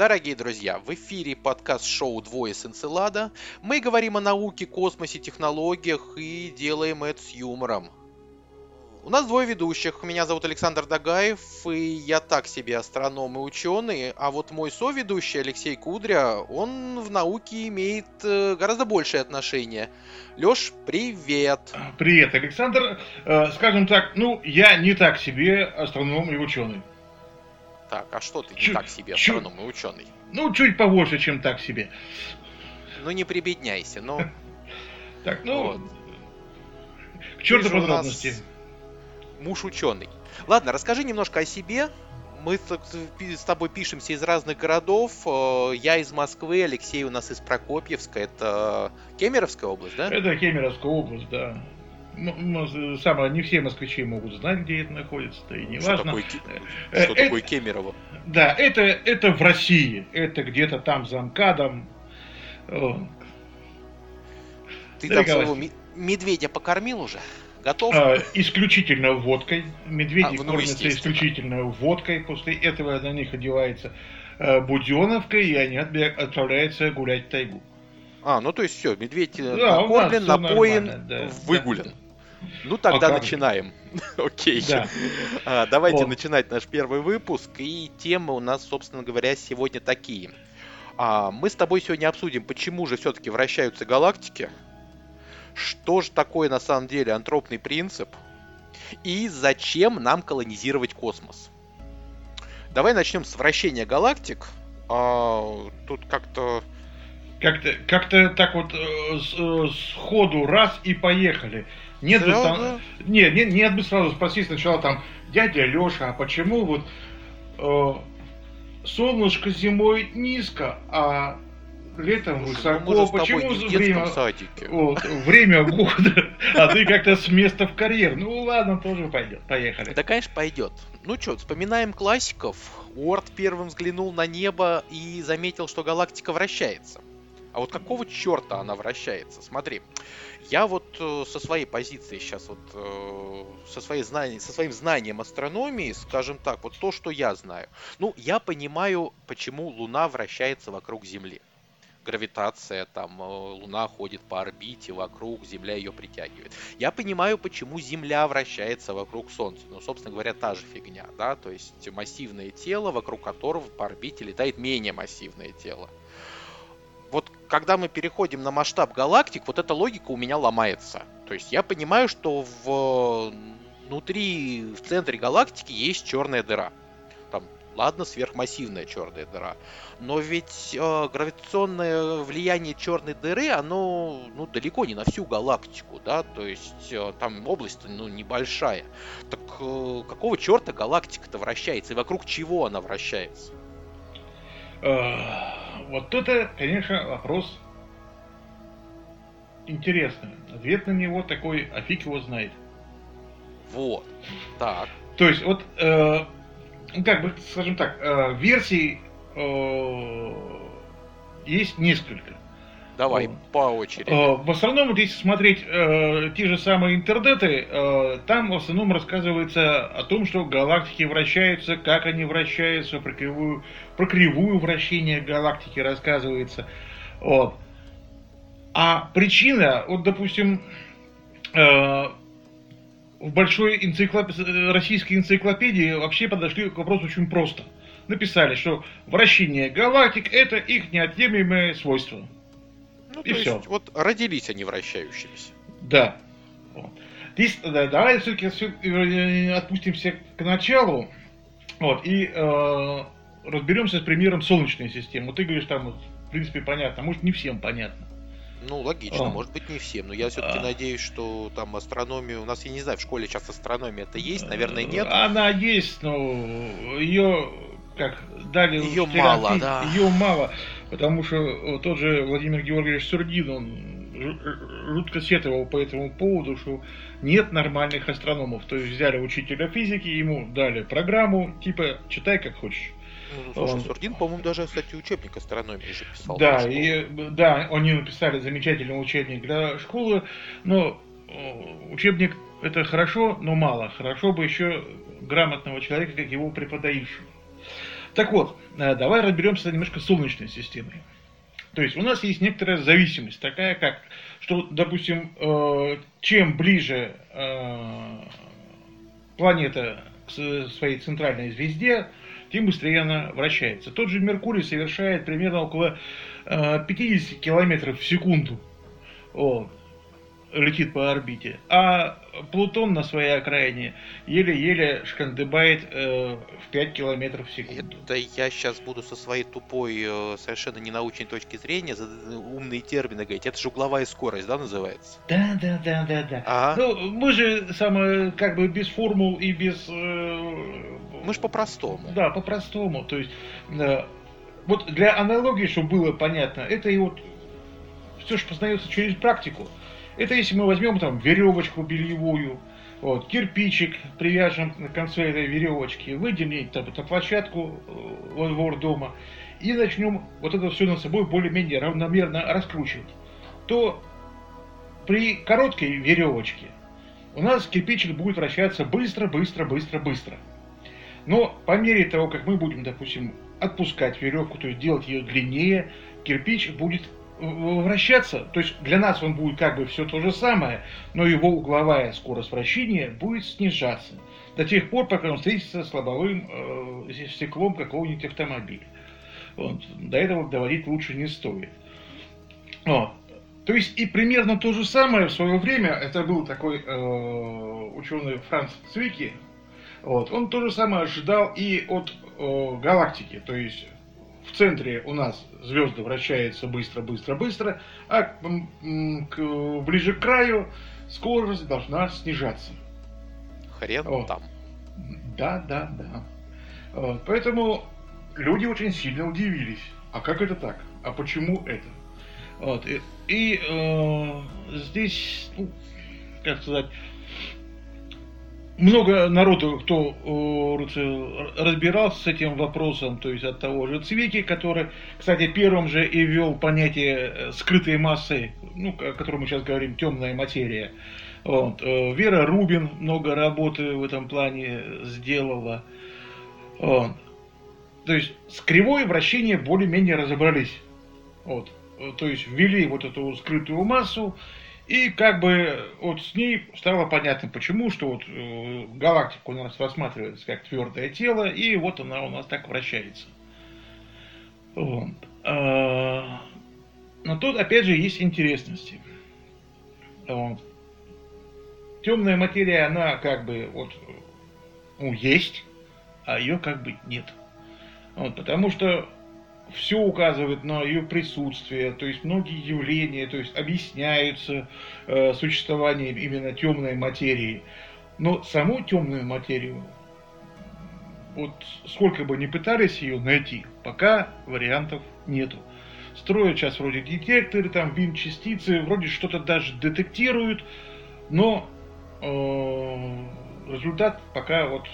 Дорогие друзья, в эфире подкаст-шоу «Двое с Энцелада». Мы говорим о науке, космосе, технологиях и делаем это с юмором. У нас двое ведущих. Меня зовут Александр Дагаев, и я так себе астроном и ученый, а вот мой соведущий Алексей Кудря, он в науке имеет э, гораздо большее отношение. Леш, привет! Привет, Александр. Э, скажем так, ну, я не так себе астроном и ученый. Так, а что ты чуть, не так себе, чуть, астроном и ученый? Ну, чуть побольше, чем так себе. Ну, не прибедняйся, ну... Так, ну... К черту подробности. Муж ученый. Ладно, расскажи немножко о себе. Мы с тобой пишемся из разных городов. Э, я из Москвы, Алексей у нас из Прокопьевска. Это Кемеровская область, да? Это Кемеровская область, да. Самое, не все москвичи могут знать, где это находится, да и не что важно. Такое, э, что это, такое Кемерово? Да, это, это в России, это где-то там за МКАДом. Ты там своего медведя покормил уже? Готов? А, исключительно водкой. Медведи а, ну, кормятся исключительно водкой. После этого на них одевается э, буденовка, и они отправляются гулять в тайгу. А, ну то есть все, медведь э, да, накормлен, напоен, да, выгулен. Да. Ну тогда а начинаем. Окей. Да. А, давайте вот. начинать наш первый выпуск. И темы у нас, собственно говоря, сегодня такие. А, мы с тобой сегодня обсудим, почему же все-таки вращаются галактики, что же такое на самом деле антропный принцип и зачем нам колонизировать космос. Давай начнем с вращения галактик. А, тут как-то как-то как так вот э, с, э, сходу раз и поехали. Нет бы там, нет, нет, нет бы сразу спросить сначала там дядя Леша, а почему вот э, солнышко зимой низко, а летом высоко. Почему время, вот, время года, а ты как-то с места в карьер. Ну ладно, тоже пойдет. Поехали. Да, конечно, пойдет. Ну что, вспоминаем классиков. Уорд первым взглянул на небо и заметил, что галактика вращается. А вот какого черта она вращается? Смотри, я вот э, со своей позиции сейчас вот э, со, своей знанием, со своим знанием астрономии, скажем так, вот то, что я знаю. Ну, я понимаю, почему Луна вращается вокруг Земли. Гравитация, там, э, Луна ходит по орбите вокруг, Земля ее притягивает. Я понимаю, почему Земля вращается вокруг Солнца. Ну, собственно говоря, та же фигня, да, то есть массивное тело, вокруг которого по орбите летает менее массивное тело когда мы переходим на масштаб галактик, вот эта логика у меня ломается. То есть я понимаю, что в, внутри, в центре галактики есть черная дыра. Там, ладно, сверхмассивная черная дыра. Но ведь э, гравитационное влияние черной дыры, оно ну, далеко не на всю галактику, да, то есть э, там область ну, небольшая. Так э, какого черта галактика-то вращается и вокруг чего она вращается? Вот это, конечно, вопрос интересный. Ответ на него такой, а фиг его знает. Вот. Так. То есть, вот, э, ну, как бы, скажем так, э, версий э, есть несколько. Давай, вот. по очереди. Э, в основном, если смотреть э, те же самые интернеты, э, там в основном рассказывается о том, что галактики вращаются, как они вращаются, про кривую, про кривую вращения галактики рассказывается. Вот. А причина, вот, допустим, э, в большой энциклоп... российской энциклопедии вообще подошли к вопросу очень просто. Написали, что вращение галактик это их неотъемлемое свойство. Ну, и все. Есть, вот родились они вращающимися. Да. Вот. Здесь, да, давай все-таки отпустимся к началу. Вот, и э, разберемся с примером Солнечной системы. Ты говоришь, там, в принципе, понятно. Может, не всем понятно. Ну, логично, а. может быть, не всем. Но я все-таки а. надеюсь, что там астрономию. У нас, я не знаю, в школе сейчас астрономия это есть, наверное, нет. Она есть, но ее как дали ее мало, да. Ее мало, потому что тот же Владимир Георгиевич Сургин, он жутко сетовал по этому поводу, что нет нормальных астрономов. То есть взяли учителя физики, ему дали программу, типа читай как хочешь. Ну, слушай, он... Сурдин, по-моему, даже, кстати, учебник астрономии же писал. Да, и, да, они написали замечательный учебник для школы, но учебник это хорошо, но мало. Хорошо бы еще грамотного человека, как его преподающего. Так вот, э, давай разберемся немножко с Солнечной системой. То есть у нас есть некоторая зависимость, такая как, что, допустим, э, чем ближе э, планета к своей центральной звезде, тем быстрее она вращается. Тот же Меркурий совершает примерно около 50 километров в секунду. Вот летит по орбите. А Плутон на своей окраине еле-еле шкандыбает э, в 5 километров в секунду. Это я сейчас буду со своей тупой, э, совершенно ненаучной точки зрения за умные термины говорить. Это же угловая скорость, да, называется? Да, да, да, да, да. Ага. Ну, мы же самое, как бы без формул и без... Э, мы же по-простому. Да, по-простому. То есть, э, вот для аналогии, чтобы было понятно, это и вот все, что познается через практику. Это если мы возьмем там веревочку бельевую, вот, кирпичик привяжем на конце этой веревочки, выделим там, эту площадку э, во двор дома и начнем вот это все над собой более-менее равномерно раскручивать, то при короткой веревочке у нас кирпичик будет вращаться быстро, быстро, быстро, быстро. Но по мере того, как мы будем, допустим, отпускать веревку, то есть делать ее длиннее, кирпич будет вращаться, то есть для нас он будет как бы все то же самое, но его угловая скорость вращения будет снижаться до тех пор, пока он встретится с лобовым э, стеклом какого-нибудь автомобиля. Вот. До этого доводить лучше не стоит. Вот. То есть и примерно то же самое в свое время, это был такой э, ученый Франц Цвики, вот, он то же самое ожидал и от э, галактики, то есть в центре у нас звезды вращаются быстро, быстро, быстро, а к, ближе к краю скорость должна снижаться. Хрен вот. там. Да, да, да. Вот. Поэтому люди очень сильно удивились. А как это так? А почему это? Вот. И, и э, здесь, ну, как сказать, много народу, кто разбирался с этим вопросом, то есть от того же Цвики, который, кстати, первым же и ввел понятие э, скрытой массы, ну, о котором мы сейчас говорим, темная материя. Вот. Э, Вера Рубин много работы в этом плане сделала. Вот. То есть с кривой вращения более-менее разобрались. Вот. То есть ввели вот эту скрытую массу, и как бы вот с ней стало понятно, почему, что вот э, галактика у нас рассматривается как твердое тело, и вот она у нас так вращается. Вот. А, но тут опять же есть интересности. Вот. Темная материя, она как бы вот ну, есть, а ее как бы нет. Вот, потому что все указывает на ее присутствие, то есть многие явления, то есть объясняются э, существованием именно темной материи. Но саму темную материю, вот сколько бы ни пытались ее найти, пока вариантов нету. Строят сейчас вроде детекторы, там бим-частицы, вроде что-то даже детектируют, но э, результат пока вот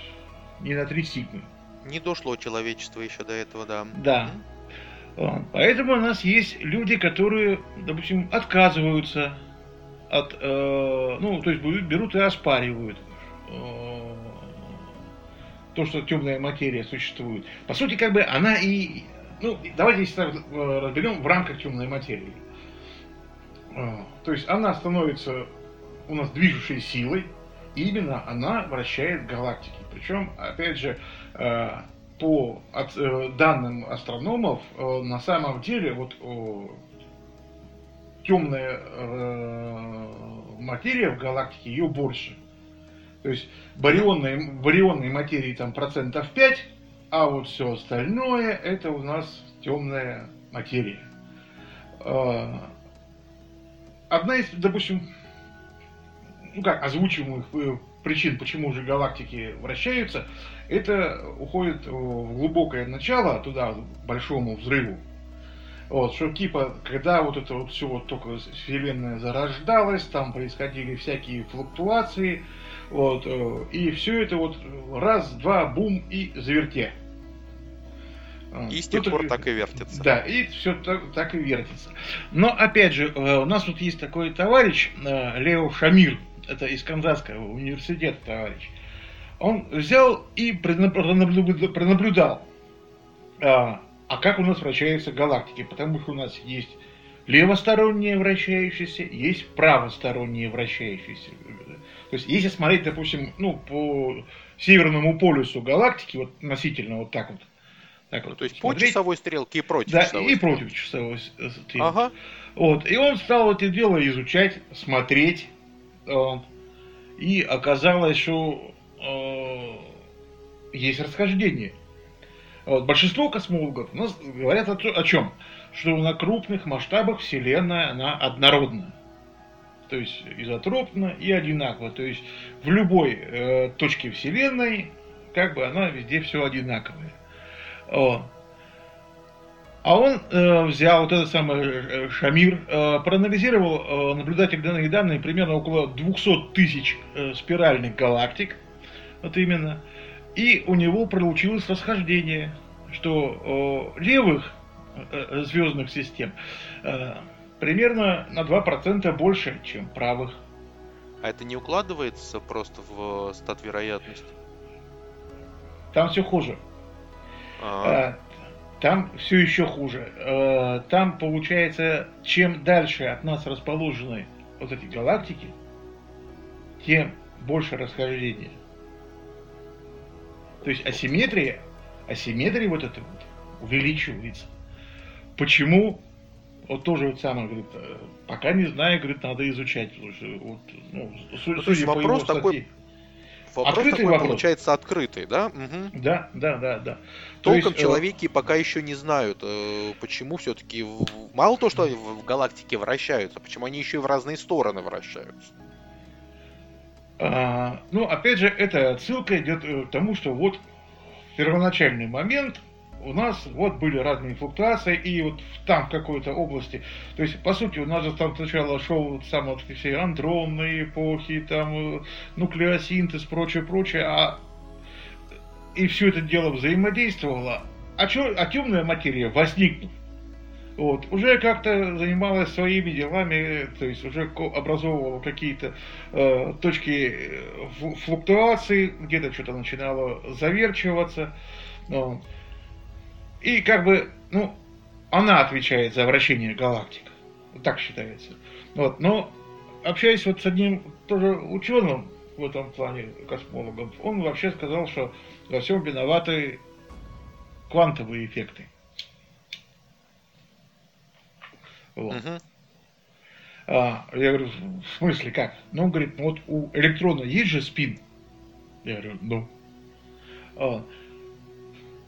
не на три сигмы. Не дошло человечество еще до этого, да. Да. Поэтому у нас есть люди, которые, допустим, отказываются от, э, ну, то есть берут и оспаривают э, то, что темная материя существует. По сути, как бы она и, ну, давайте э, разберем в рамках темной материи. Э, то есть она становится у нас движущей силой, и именно она вращает галактики. Причем, опять же, э, по от, э, данным астрономов, э, на самом деле вот э, темная э, материя в галактике ее больше. То есть барионной, барионной материи там процентов 5, а вот все остальное это у нас темная материя. Э, одна из, допустим, ну как, озвучиваемых э, причин, почему же галактики вращаются, это уходит в глубокое начало, туда, к большому взрыву. Вот, что типа, когда вот это вот все вот только Вселенная зарождалась, там происходили всякие флуктуации, вот, э, и все это вот раз, два, бум и заверте. И с тех пор так и вертится. Да, и все так, так и вертится. Но опять же, э, у нас тут есть такой товарищ, э, Лео Шамир, это из Канзасского университета товарищ он взял и пронаблюдал, а, а как у нас вращаются галактики? Потому что у нас есть левосторонние вращающиеся, есть правосторонние вращающиеся. То есть, если смотреть, допустим, ну, по северному полюсу галактики, вот относительно вот так вот, так вот, то есть смотреть. по часовой стрелке и против да, часовой и против часовой стрелки. Ага. Вот. И он стал это дело изучать, смотреть. Вот. И оказалось, что э, есть расхождение. Вот. Большинство космологов у нас говорят о, о чем? Что на крупных масштабах Вселенная, она однородна. То есть изотропна и одинакова. То есть в любой э, точке Вселенной, как бы она везде все одинаковое. А он э, взял вот этот самый э, Шамир, э, проанализировал э, наблюдательные данные примерно около 200 тысяч э, спиральных галактик, вот именно, и у него получилось расхождение, что э, левых э, э звездных систем э, примерно на 2% больше, чем правых. А это не укладывается просто в стат вероятности? Там все хуже. А-а-а. Там все еще хуже. Э, там получается, чем дальше от нас расположены вот эти галактики, тем больше расхождения. То есть асимметрия, асимметрия вот это вот увеличивается. Почему? Вот тоже вот самое, говорит, э, пока не знаю, говорит, надо изучать. Что, вот, ну, судя ну, по вопрос его такой, Вопрос открытый такой вопрос. получается открытый, да? Угу. Да, да, да, да. Толком есть, э, человеки э... пока еще не знают, э, почему все-таки мало то, что они в галактике вращаются, почему они еще и в разные стороны вращаются. А, ну, опять же, эта отсылка идет э, к тому, что вот первоначальный момент у нас вот были разные флуктуации, и вот там в какой-то области, то есть, по сути, у нас же там сначала шел самые вот все андронные эпохи, там, э, нуклеосинтез, прочее, прочее, а и все это дело взаимодействовало, а, чё, а темная материя, возникнув, вот, уже как-то занималась своими делами, то есть уже образовывала какие-то э, точки э, флуктуации, где-то что-то начинало заверчиваться. Вот. И как бы, ну, она отвечает за вращение галактик. Так считается. Вот. Но общаясь вот с одним тоже ученым в этом плане, космологом, он вообще сказал, что во всем виноваты квантовые эффекты. Вот. Uh-huh. А, я говорю, в смысле как? Ну, он говорит, ну вот у электрона есть же спин. Я говорю, ну. А,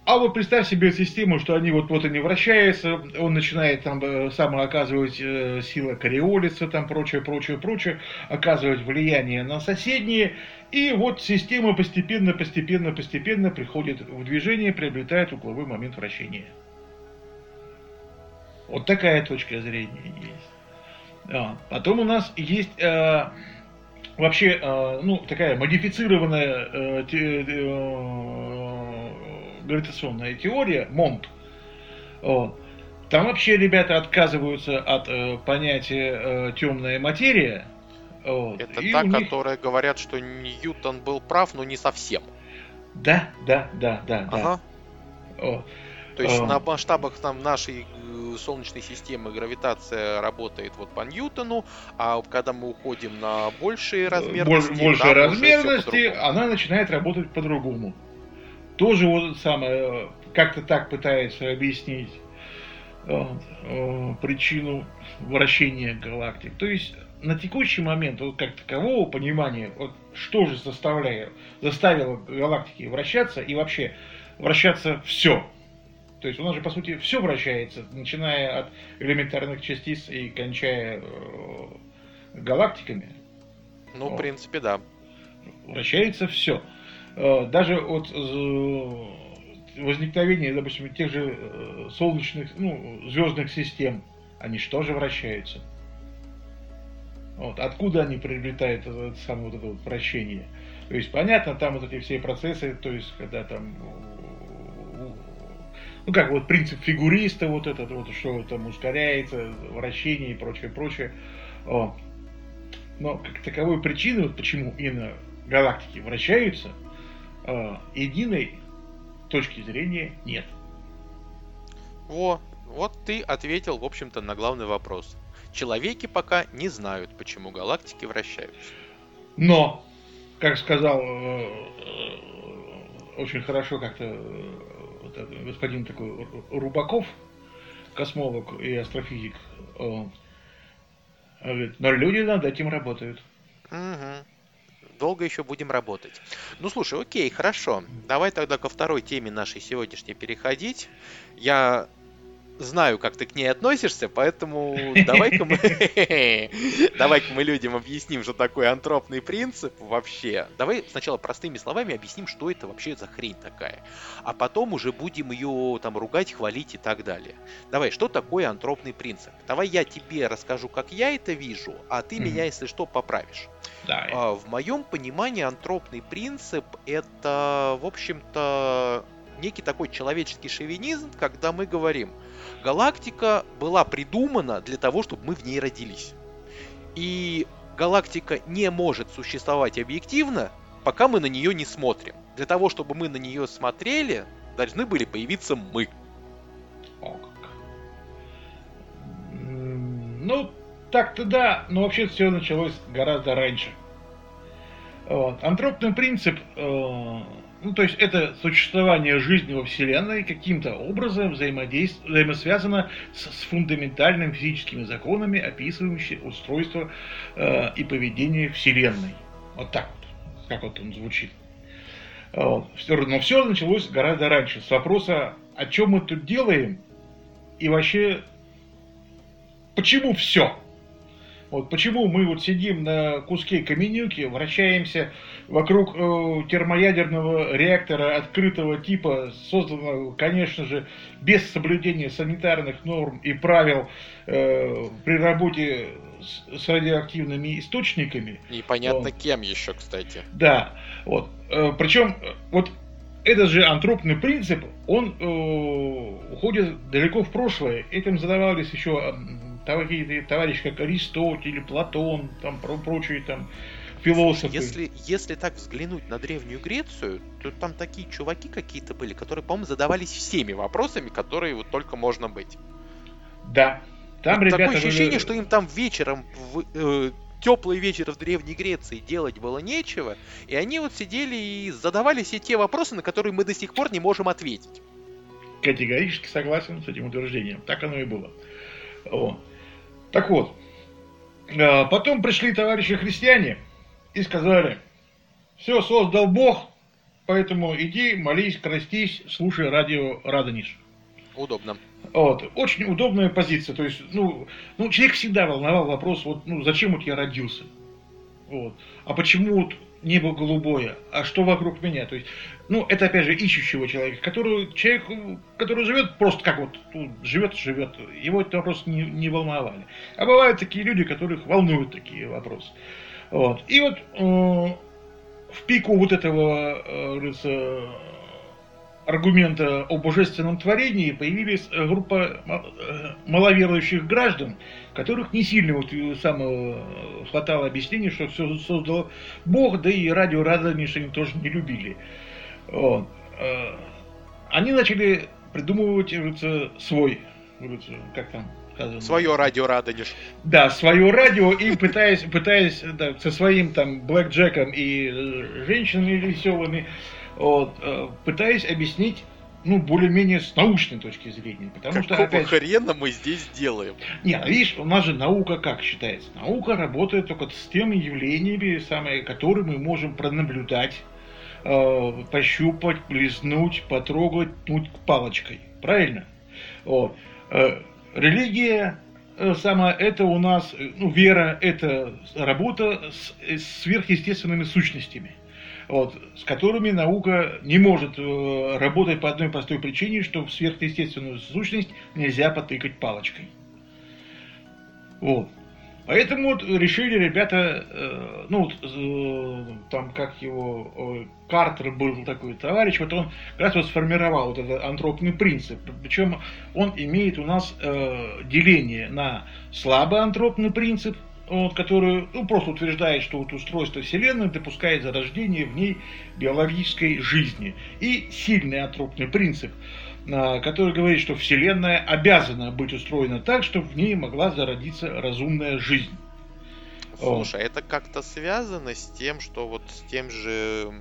а вот представь себе систему, что они вот, вот они вращаются, он начинает там э, самооказывать э, сила кориолиса, там прочее, прочее, прочее, оказывать влияние на соседние, и вот система постепенно, постепенно, постепенно приходит в движение, приобретает угловой момент вращения. Вот такая точка зрения есть. А, потом у нас есть э, вообще э, ну, такая модифицированная э, те, э, гравитационная теория, Монт, вот, там вообще ребята отказываются от э, понятия э, темная материя. Вот, Это та, них... которая говорят, что Ньютон был прав, но не совсем. Да, да, да, да, ага. да. Вот. То есть а... на масштабах там нашей э, Солнечной системы гравитация работает вот по Ньютону, а когда мы уходим на большие размерности, больше размерности, она начинает работать по-другому тоже вот самое, как-то так пытается объяснить э, причину вращения галактик. То есть на текущий момент вот как такового понимания, вот что же заставляет, заставило галактики вращаться и вообще вращаться все. То есть у нас же по сути все вращается, начиная от элементарных частиц и кончая э, галактиками. Ну, вот. в принципе, да. Вращается все. Э, даже от э, возникновения, допустим, тех же солнечных, ну, звездных систем, они что же вращаются? Вот. Откуда они приобретают это самое вот это вот вращение? То есть, понятно, там вот эти все процессы, то есть, когда там, ну, как вот принцип фигуриста, вот этот вот, что там ускоряется, вращение и прочее, прочее. Но как таковой причины, вот почему именно галактики вращаются – э, единой точки зрения нет. Во, вот ты ответил, в общем-то, на главный вопрос. Человеки пока не знают, почему галактики вращаются. Но, как сказал э, э, очень хорошо как-то господин такой Рубаков, космолог и астрофизик, он говорит, но люди над этим работают. Угу. Долго еще будем работать. Ну слушай, окей, хорошо. Давай тогда ко второй теме нашей сегодняшней переходить. Я знаю, как ты к ней относишься, поэтому давай-ка мы... давай-ка мы людям объясним, что такое антропный принцип вообще. Давай сначала простыми словами объясним, что это вообще за хрень такая. А потом уже будем ее там ругать, хвалить и так далее. Давай, что такое антропный принцип? Давай я тебе расскажу, как я это вижу, а ты меня, если что, поправишь. А, в моем понимании антропный принцип это, в общем-то, некий такой человеческий шовинизм, когда мы говорим, галактика была придумана для того, чтобы мы в ней родились. И галактика не может существовать объективно, пока мы на нее не смотрим. Для того, чтобы мы на нее смотрели, должны были появиться мы. О, как. Ну, так-то да, но вообще все началось гораздо раньше. Вот. Антропный принцип э, ну, то есть это существование жизни во Вселенной каким-то образом взаимодействует, взаимосвязано с, с фундаментальными физическими законами, описывающими устройство э, и поведение Вселенной. Вот так вот, как вот он звучит. Вот. Но все началось гораздо раньше, с вопроса, о чем мы тут делаем, и вообще, почему все? Вот почему мы вот сидим на куске каменюки, вращаемся вокруг э, термоядерного реактора открытого типа, созданного, конечно же, без соблюдения санитарных норм и правил э, при работе с, с радиоактивными источниками. Непонятно вот. кем еще, кстати. Да, вот. Э, причем вот этот же антропный принцип, он э, уходит далеко в прошлое. Этим задавались еще такие товарищи, как Аристотель, Платон, там про прочие там философы. Если, если так взглянуть на Древнюю Грецию, то там такие чуваки какие-то были, которые, по-моему, задавались всеми вопросами, которые вот только можно быть. Да. Там вот ребята такое ощущение, были... что им там вечером в, э, теплый вечер в Древней Греции делать было нечего, и они вот сидели и задавали все те вопросы, на которые мы до сих пор не можем ответить. Категорически согласен с этим утверждением. Так оно и было. Вот. Так вот, а, потом пришли товарищи христиане и сказали, все создал Бог, поэтому иди, молись, крастись, слушай радио Радонеж. Удобно. Вот. Очень удобная позиция. То есть, ну, ну, человек всегда волновал вопрос, вот, ну, зачем вот я родился? Вот. А почему вот небо голубое? А что вокруг меня? То есть, ну, это опять же ищущего человека, который, человек, который живет просто как вот, ну, живет, живет. Его это вопрос не, не волновали. А бывают такие люди, которых волнуют такие вопросы. Вот. И вот э, в пику вот этого, э, аргумента о божественном творении появились э, группа э, маловерующих граждан, которых не сильно вот э, самого хватало объяснений, что все создал Бог, да и радио Радонеж они тоже не любили. Вот. Они начали придумывать говорится, свой, говорится, как там сказано. Свое радио Радонеж. Да, свое радио, и пытаясь, пытаясь да, со своим там Блэк Джеком и женщинами веселыми, вот, э, пытаясь объяснить ну, более-менее с научной точки зрения. Потому Какого что, опять... хрена мы здесь делаем? Нет, видишь, у нас же наука как считается? Наука работает только с теми явлениями, самые, которые мы можем пронаблюдать, э, пощупать, плеснуть, потрогать, тнуть палочкой. Правильно? Вот. Э, религия э, самое это у нас, э, ну, вера, это работа с, с сверхъестественными сущностями вот, с которыми наука не может э, работать по одной простой причине, что в сверхъестественную сущность нельзя потыкать палочкой. Вот. Поэтому вот решили ребята, э, ну, вот, э, там, как его, э, Картер был такой товарищ, вот он как раз вот сформировал вот этот антропный принцип. Причем он имеет у нас э, деление на слабый антропный принцип вот, который ну, просто утверждает, что вот устройство Вселенной допускает зарождение в ней биологической жизни. И сильный антропный принцип, а, который говорит, что Вселенная обязана быть устроена так, чтобы в ней могла зародиться разумная жизнь. Слушай, а это как-то связано с тем, что вот с тем же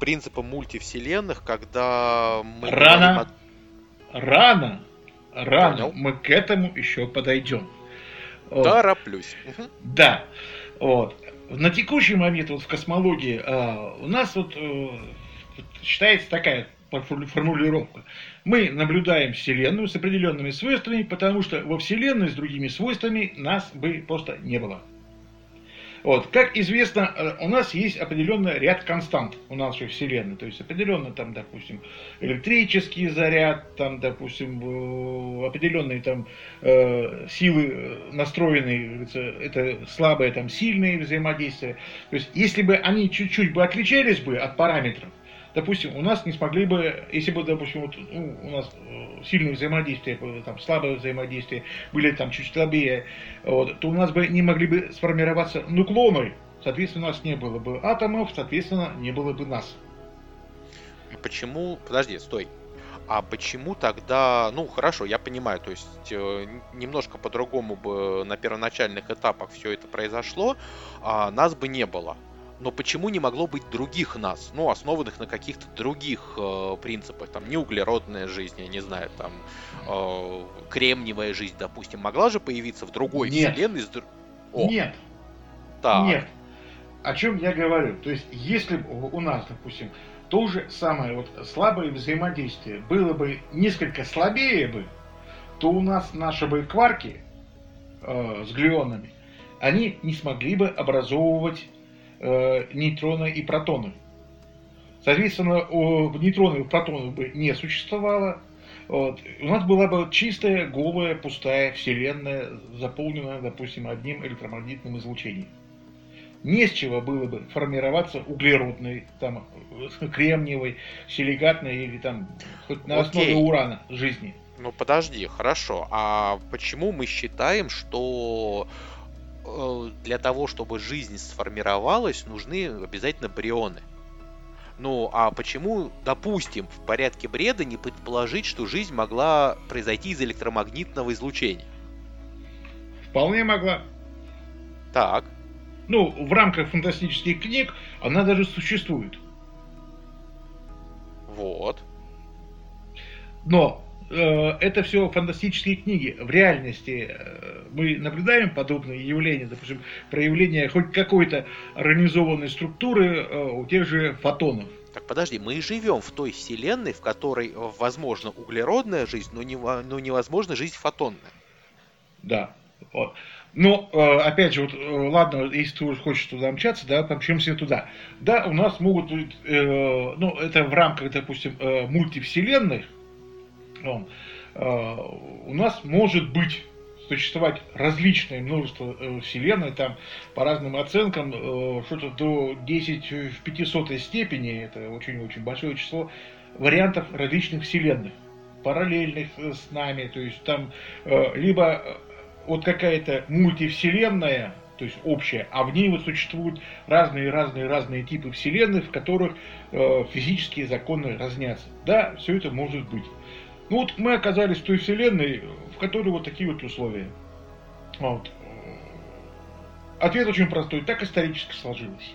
принципом мультивселенных, когда мы... Рано, от... рано, рано, Понял. мы к этому еще подойдем. Вот. Тороплюсь. Да. Вот. На текущий момент вот в космологии э, у нас вот э, считается такая формулировка. Мы наблюдаем Вселенную с определенными свойствами, потому что во Вселенной с другими свойствами нас бы просто не было. Вот. Как известно, э, у нас есть определенный ряд констант у нашей Вселенной. То есть определенно там, допустим, электрический заряд, там, допустим, э, определенные там э, силы настроенные, это слабое, там, сильные взаимодействия. То есть, если бы они чуть-чуть бы отличались бы от параметров, допустим, у нас не смогли бы, если бы, допустим, вот, ну, у нас э, сильное взаимодействие, там, слабое взаимодействие, были там чуть слабее, вот, то у нас бы не могли бы сформироваться нуклоны, соответственно, у нас не было бы атомов, соответственно, не было бы нас. Почему, подожди, стой, а почему тогда, ну хорошо, я понимаю, то есть э, немножко по-другому бы на первоначальных этапах все это произошло, а нас бы не было но почему не могло быть других нас, ну, основанных на каких-то других э, принципах, там, неуглеродная жизнь, я не знаю, там, э, кремниевая жизнь, допустим, могла же появиться в другой Нет. вселенной? С... О. Нет. Так. Нет. О чем я говорю? То есть, если у нас, допустим, то же самое вот слабое взаимодействие было бы несколько слабее бы, то у нас наши бы кварки э, с глюонами, они не смогли бы образовывать нейтроны и протоны. Соответственно, нейтронов и протонов бы не существовало. Вот. У нас была бы чистая, голая, пустая Вселенная, заполненная, допустим, одним электромагнитным излучением. Не с чего было бы формироваться углеродной, там, кремниевой, силикатной или там хоть на основе Окей. урана жизни. Ну подожди, хорошо. А почему мы считаем, что Э, для того, чтобы жизнь сформировалась, нужны обязательно брионы. Ну, а почему, допустим, в порядке бреда не предположить, что жизнь могла произойти из электромагнитного излучения? Вполне могла. Так. Ну, в рамках фантастических книг она даже существует. Вот. Но Э, это все фантастические книги. В реальности э, мы наблюдаем подобные явления, допустим, проявление хоть какой-то организованной структуры э, у тех же фотонов. Так подожди, мы живем в той вселенной, в которой возможна углеродная жизнь, но, не, но невозможна жизнь фотонная. Да. Вот. Но, опять же, вот, ладно, если ты уже хочешь туда мчаться, да, помчимся туда. Да, у нас могут быть, э, ну, это в рамках, допустим, э, мультивселенных, э, у нас может быть существовать различное множество э, вселенной, там по разным оценкам э, что-то до 10 в 500 степени, это очень-очень большое число вариантов различных вселенных, параллельных с нами, то есть там либо вот какая-то мультивселенная, то есть общая, а в ней вот существуют разные-разные-разные типы вселенных, в которых физические законы разнятся. Да, все это может быть. Ну вот мы оказались в той вселенной, в которой вот такие вот условия. Вот. Ответ очень простой. Так исторически сложилось.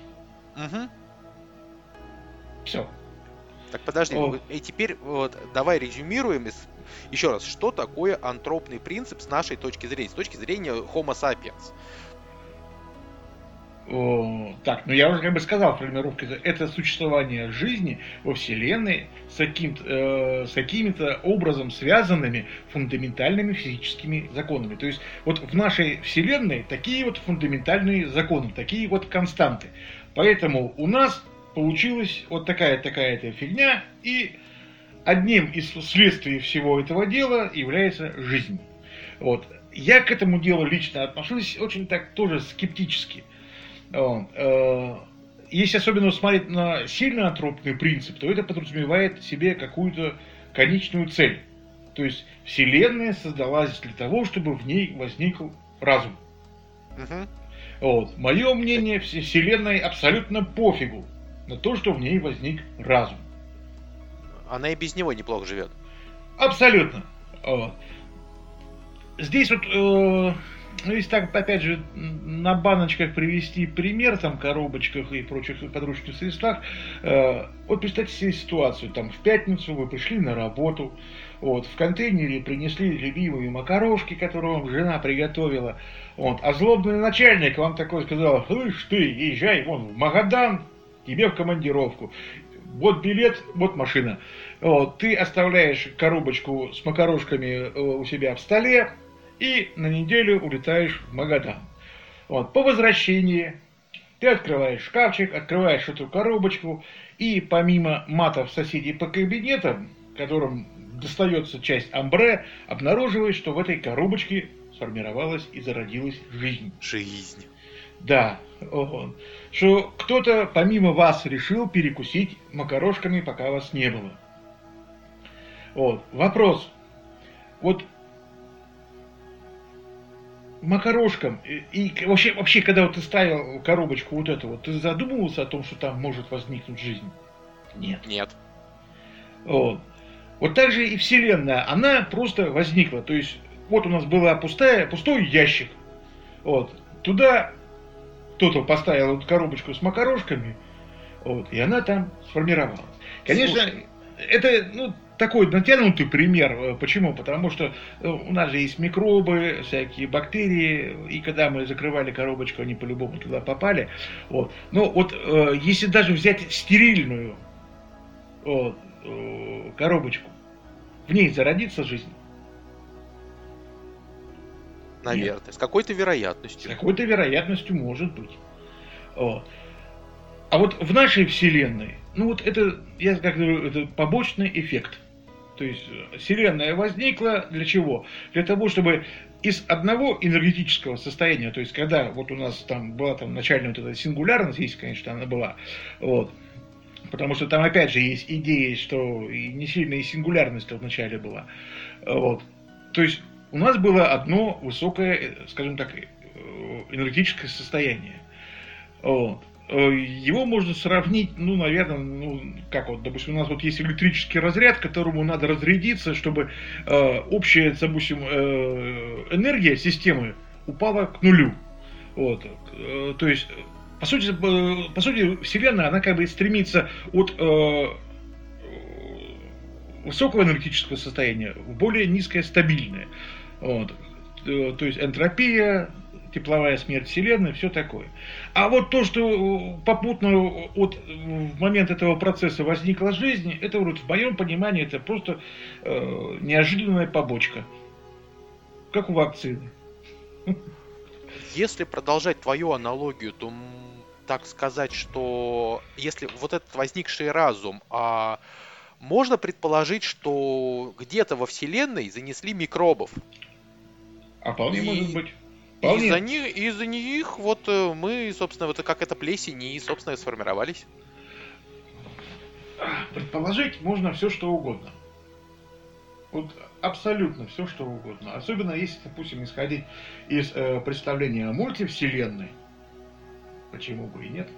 Угу. Все. Так подожди, вот. и теперь вот давай резюмируем еще раз, что такое антропный принцип с нашей точки зрения, с точки зрения Homo sapiens так, ну я уже как бы сказал, формировка это существование жизни во Вселенной с, каким э, с какими-то образом связанными фундаментальными физическими законами. То есть вот в нашей Вселенной такие вот фундаментальные законы, такие вот константы. Поэтому у нас получилась вот такая такая-то фигня, и одним из следствий всего этого дела является жизнь. Вот. Я к этому делу лично отношусь очень так тоже скептически – если особенно смотреть на сильно антропный принцип, то это подразумевает себе какую-то конечную цель. То есть Вселенная создалась для того, чтобы в ней возник разум. Угу. Вот. Мое мнение, Вселенной абсолютно пофигу на то, что в ней возник разум. Она и без него неплохо живет. Абсолютно. Вот. Здесь вот, э, ну, если так, опять же, на баночках привести пример, там, коробочках и прочих подручных средствах, э, вот представьте себе ситуацию, там, в пятницу вы пришли на работу, вот, в контейнере принесли любимые макарошки, которые вам жена приготовила, вот, а злобный начальник вам такой сказал, слышь ты, езжай вон в Магадан, тебе в командировку, вот билет, вот машина. Вот, ты оставляешь коробочку с макарошками э, у себя в столе, и на неделю улетаешь в Магадан. Вот. По возвращении ты открываешь шкафчик, открываешь эту коробочку, и помимо матов соседей по кабинетам, которым достается часть амбре, обнаруживаешь, что в этой коробочке сформировалась и зародилась жизнь. Жизнь. Да. Что кто-то помимо вас решил перекусить макарошками, пока вас не было. Вот. Вопрос. Вот макарошкам. И, и вообще, вообще, когда вот ты ставил коробочку вот эту вот, ты задумывался о том, что там может возникнуть жизнь? Нет. Нет. Вот. Вот так же и Вселенная, она просто возникла. То есть, вот у нас была пустая, пустой ящик. Вот. Туда кто-то поставил эту коробочку с макарошками, вот, и она там сформировалась. Конечно, Слушай. это, ну, такой натянутый пример. Э, почему? Потому что э, у нас же есть микробы, всякие бактерии, и когда мы закрывали коробочку, они по-любому туда попали. Вот. Но вот э, если даже взять стерильную вот, коробочку, в ней зародится жизнь. Наверное, Нет. с какой-то вероятностью. С какой-то вероятностью может быть. Вот. А вот в нашей Вселенной, ну вот это, я как говорю, это побочный эффект. То есть э, Вселенная возникла для чего? Для того, чтобы из одного энергетического состояния, то есть когда вот у нас там была там начальная вот эта сингулярность, есть, конечно, она была, вот, потому что там опять же есть идея, что и не сильная и сингулярность вначале была, вот, то есть у нас было одно высокое, э, скажем так, э, энергетическое состояние, вот. Э, его можно сравнить, ну, наверное, ну, как вот, допустим, у нас вот есть электрический разряд, которому надо разрядиться, чтобы э, общая, допустим, э, энергия системы упала к нулю. Вот. Э, то есть, по сути, э, по сути, Вселенная, она как бы стремится от э, высокого энергетического состояния в более низкое стабильное. Вот. Э, то есть энтропия, тепловая смерть Вселенной, все такое. А вот то, что попутно от в момент этого процесса возникла жизнь, это вот в моем понимании это просто э, неожиданная побочка. Как у вакцины. Если продолжать твою аналогию, то так сказать, что если вот этот возникший разум, а можно предположить, что где-то во Вселенной занесли микробов. А вполне и... может быть. Вполне. Из-за них, из-за них вот э, мы, собственно, вот как это плесень и, собственно, сформировались. Предположить можно все, что угодно. Вот абсолютно все, что угодно. Особенно если, допустим, исходить из э, представления о мультивселенной. Почему бы и нет?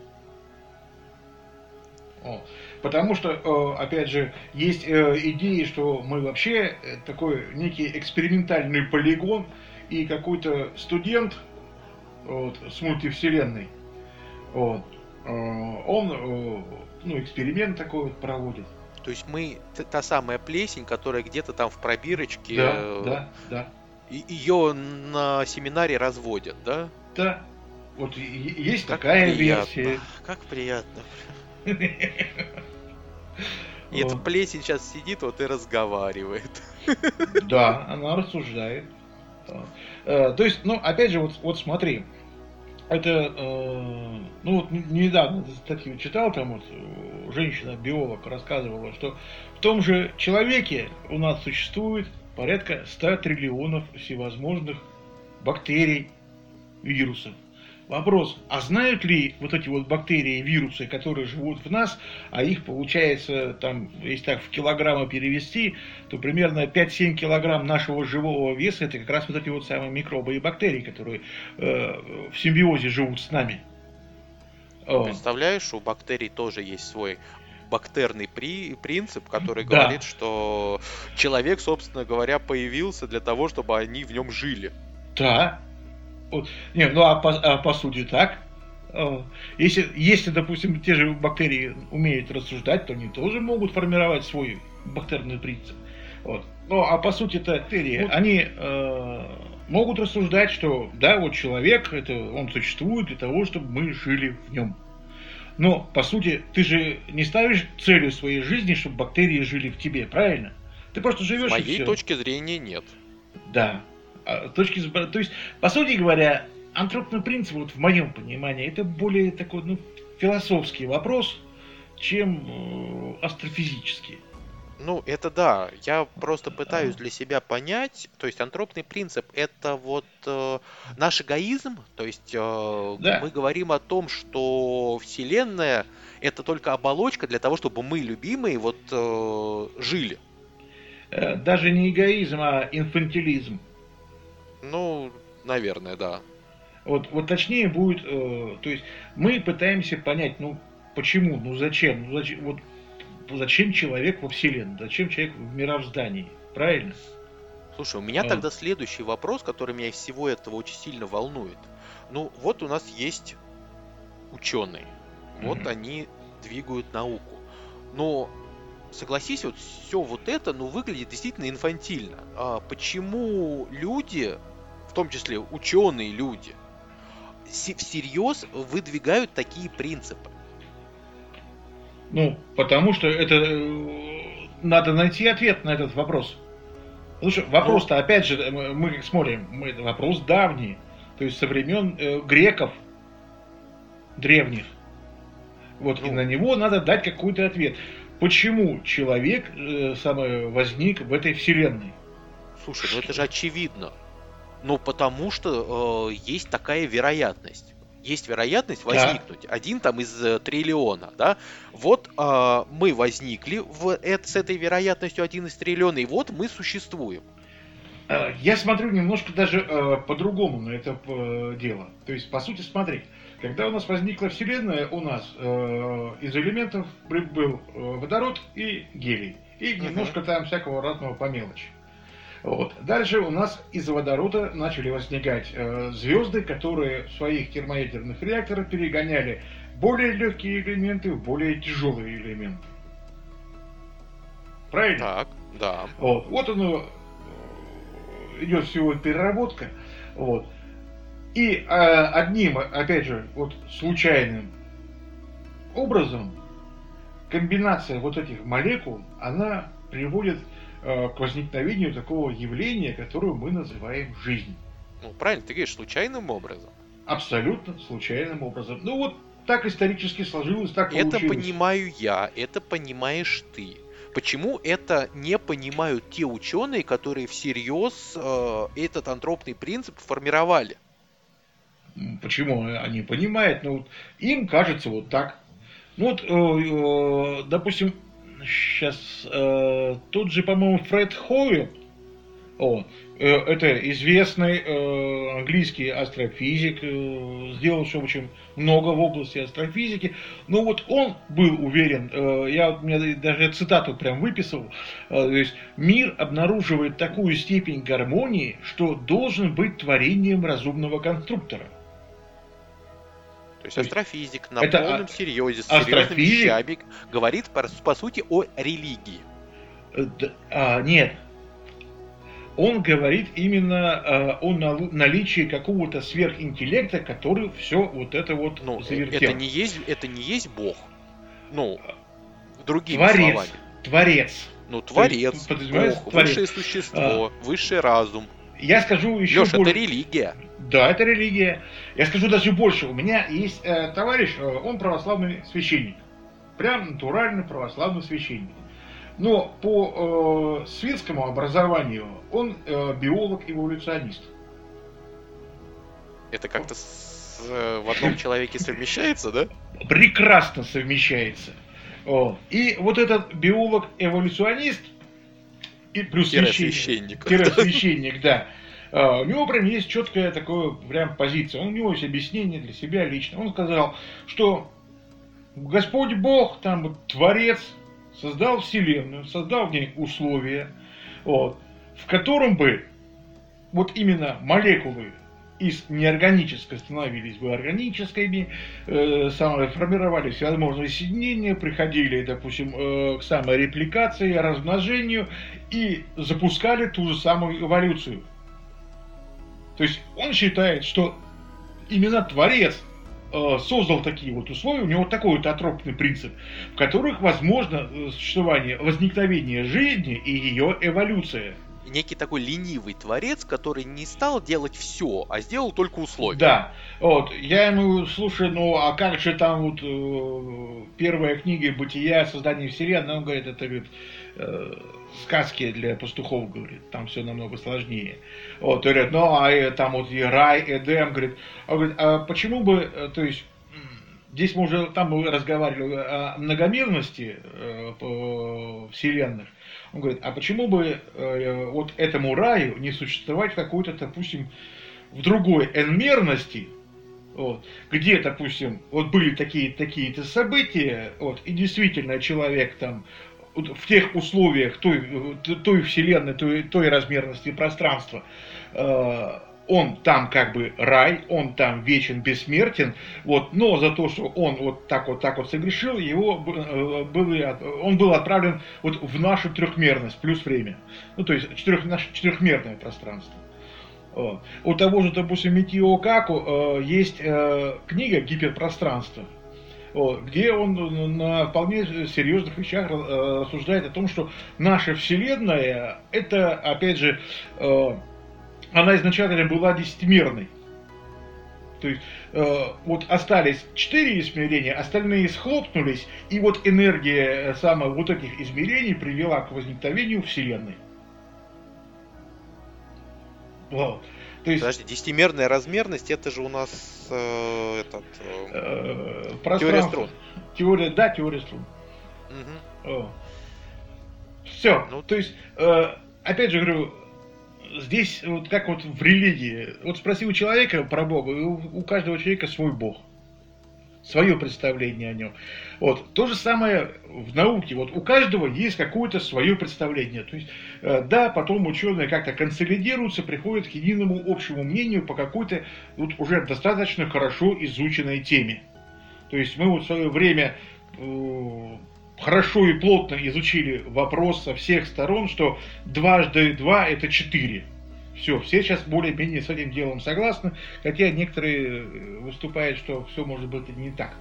О. Потому что, э, опять же, есть э, идеи, что мы вообще такой некий экспериментальный полигон, и какой-то студент вот, с мультивселенной, вот, э, он э, ну, эксперимент такой вот проводит. То есть мы та самая плесень, которая где-то там в пробирочке. Да, э, да, да. Ее на семинаре разводят, да? Да. Вот есть как такая приятно. версия. Как приятно. И эта плесень сейчас сидит вот и разговаривает. Да, она рассуждает. Э, то есть, ну, опять же, вот, вот смотри, это, э, ну вот недавно статью читал, там вот э, женщина-биолог рассказывала, что в том же человеке у нас существует порядка 100 триллионов всевозможных бактерий, вирусов. Вопрос, а знают ли вот эти вот бактерии, вирусы, которые живут в нас, а их получается, там, если так в килограммы перевести, то примерно 5-7 килограмм нашего живого веса, это как раз вот эти вот самые микробы и бактерии, которые э, в симбиозе живут с нами. Представляешь, у бактерий тоже есть свой бактерный при, принцип, который да. говорит, что человек, собственно говоря, появился для того, чтобы они в нем жили. Да. Не, ну а по, а по сути так. Если, если, допустим, те же бактерии умеют рассуждать, то они тоже могут формировать свой бактерный принцип. Вот. Ну, а по сути это бактерии, вот. они э, могут рассуждать, что да, вот человек, это он существует для того, чтобы мы жили в нем. Но, по сути, ты же не ставишь целью своей жизни, чтобы бактерии жили в тебе, правильно? Ты просто живешь С моей и все. точки зрения нет. Да. А, точки, то есть, по сути говоря, антропный принцип, вот в моем понимании, это более такой ну, философский вопрос, чем э, астрофизический. Ну, это да. Я просто пытаюсь для себя понять. То есть антропный принцип это вот э, наш эгоизм. То есть э, да. мы говорим о том, что Вселенная это только оболочка для того, чтобы мы, любимые, вот э, жили. Э, даже не эгоизм, а инфантилизм. Ну, наверное, да. Вот, вот точнее будет, э, то есть мы пытаемся понять, ну почему, ну зачем, ну зачем, вот зачем человек во Вселенной, зачем человек в мировоздании, правильно? Слушай, у меня а. тогда следующий вопрос, который меня из всего этого очень сильно волнует. Ну, вот у нас есть ученые, вот mm-hmm. они двигают науку. Но согласись, вот все вот это, ну, выглядит действительно инфантильно. А почему люди, в том числе ученые люди, всерьез выдвигают такие принципы? Ну, потому что это э, надо найти ответ на этот вопрос. Что вопрос-то, ну, опять же, мы смотрим, мы, вопрос давний, то есть со времен э, греков древних. Вот, ну, и на него надо дать какой-то ответ. Почему человек э, самое возник в этой вселенной? Слушай, ну это же очевидно. Ну, потому что э, есть такая вероятность есть вероятность возникнуть. Да. Один там из э, триллиона, да. Вот э, мы возникли в, э, с этой вероятностью один из триллиона, и вот мы существуем. Э, я смотрю немножко даже э, по-другому на это э, дело. То есть, по сути, смотри, когда у нас возникла Вселенная, у нас э, из элементов был э, водород и гелий. И немножко uh-huh. там всякого разного по мелочи. Вот. Дальше у нас из водорода начали возникать э, звезды, которые в своих термоядерных реакторах перегоняли более легкие элементы в более тяжелые элементы. Правильно? Так, да. Вот, вот оно э, идет всего переработка. Вот. И э, одним, опять же, вот случайным образом комбинация вот этих молекул, она приводит Э, к возникновению такого явления, которое мы называем жизнь. Ну, правильно, ты говоришь, случайным образом. Абсолютно случайным образом. Ну вот так исторически сложилось, так это получилось. Это понимаю я, это понимаешь ты. Почему это не понимают те ученые, которые всерьез э, этот антропный принцип формировали? Почему они понимают? Ну, вот, им кажется вот так. Ну вот, э, э, допустим, сейчас э, тут же, по-моему, Фред Хойл, о, это известный английский астрофизик, э, сделавший очень много в области астрофизики. Но вот он был уверен, я у меня даже цитату прям выписал, то есть мир обнаруживает такую степень гармонии, что должен быть творением разумного конструктора. То есть астрофизик на это полном серьезе, с серьезными вещами, говорит по, по сути о религии. Э, а, нет. Он говорит именно а, о наличии какого-то сверхинтеллекта, который все вот это вот ну, завертел. Это не есть, это не есть Бог. Ну, другими творец, словами. Творец. Ну, творец, Бог, творец. высшее существо, а, высший разум. Я скажу еще Леша, больше. это религия. Да, это религия. Я скажу даже больше. У меня есть э, товарищ, э, он православный священник. Прям натуральный православный священник. Но по э, светскому образованию он э, биолог-эволюционист. Это как-то э, в одном человеке совмещается, да? Прекрасно совмещается. И вот этот биолог-эволюционист, и плюс священник, священник, да, у него прям есть четкая такая прям позиция. У него есть объяснение для себя лично. Он сказал, что Господь Бог, там Творец, создал Вселенную, создал в ней условия, вот, в котором бы вот именно молекулы из неорганической становились бы органическими, э, самые, формировались всевозможные соединения, приходили, допустим, э, к самой репликации, размножению и запускали ту же самую эволюцию. То есть он считает, что именно Творец э, создал такие вот условия, у него такой вот атропный принцип, в которых возможно э, существование, возникновение жизни и ее эволюция некий такой ленивый творец, который не стал делать все, а сделал только условия. Да. Вот, я ему, слушай, ну а как же там вот э, первая книга «Бытия. Создание Вселенной», он говорит, это говорит, э, сказки для пастухов, говорит, там все намного сложнее. Вот, говорят, ну а э, там вот и рай, Эдем, говорит, он говорит, а почему бы, э, то есть, здесь мы уже, там мы разговаривали о многомерности э, вселенных, он говорит, а почему бы вот этому раю не существовать какой-то, допустим, в другой энмерности, вот, где, допустим, вот были такие такие-то события, вот, и действительно человек там в тех условиях той, той вселенной, той, той размерности пространства, э, он там как бы рай, он там вечен, бессмертен, вот, но за то, что он вот так вот так вот согрешил, его э, был, он был отправлен вот в нашу трехмерность плюс время, ну то есть четырех, наше четырехмерное пространство. Вот. У того же, допустим, Митио Каку э, есть э, книга «Гиперпространство», где он на вполне серьезных вещах э, рассуждает о том, что наша Вселенная это, опять же, э, она изначально была десятимерной. То есть э, вот остались четыре измерения, остальные схлопнулись, и вот энергия самых вот этих измерений привела к возникновению Вселенной. Вот. То есть... Подожди, десятимерная размерность, это же у нас э, этот, э, э, теория струн. Теория, да, теория струн. Угу. Все. Ну, то есть, э, опять же говорю, здесь вот как вот в религии. Вот спроси у человека про Бога, и у, у каждого человека свой Бог. Свое представление о нем. Вот. То же самое в науке. Вот у каждого есть какое-то свое представление. То есть, э, да, потом ученые как-то консолидируются, приходят к единому общему мнению по какой-то вот уже достаточно хорошо изученной теме. То есть мы вот в свое время э, хорошо и плотно изучили вопрос со всех сторон, что дважды два это четыре. Все, все сейчас более-менее с этим делом согласны, хотя некоторые э, выступают, что все может быть не так.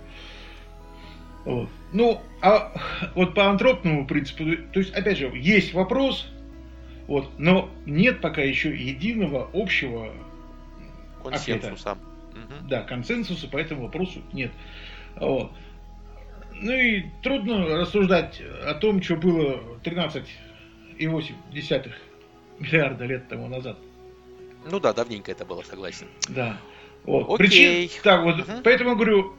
Вот. Ну, а вот по антропному принципу, то есть, опять же, есть вопрос, вот, но нет пока еще единого общего консенсуса. Ответа. Угу. Да, консенсуса по этому вопросу нет. Вот. Ну и трудно рассуждать о том, что было 13,8 миллиарда лет тому назад. Ну да, давненько это было, согласен. Да. Вот. Окей. Причин, так, вот, угу. Поэтому говорю,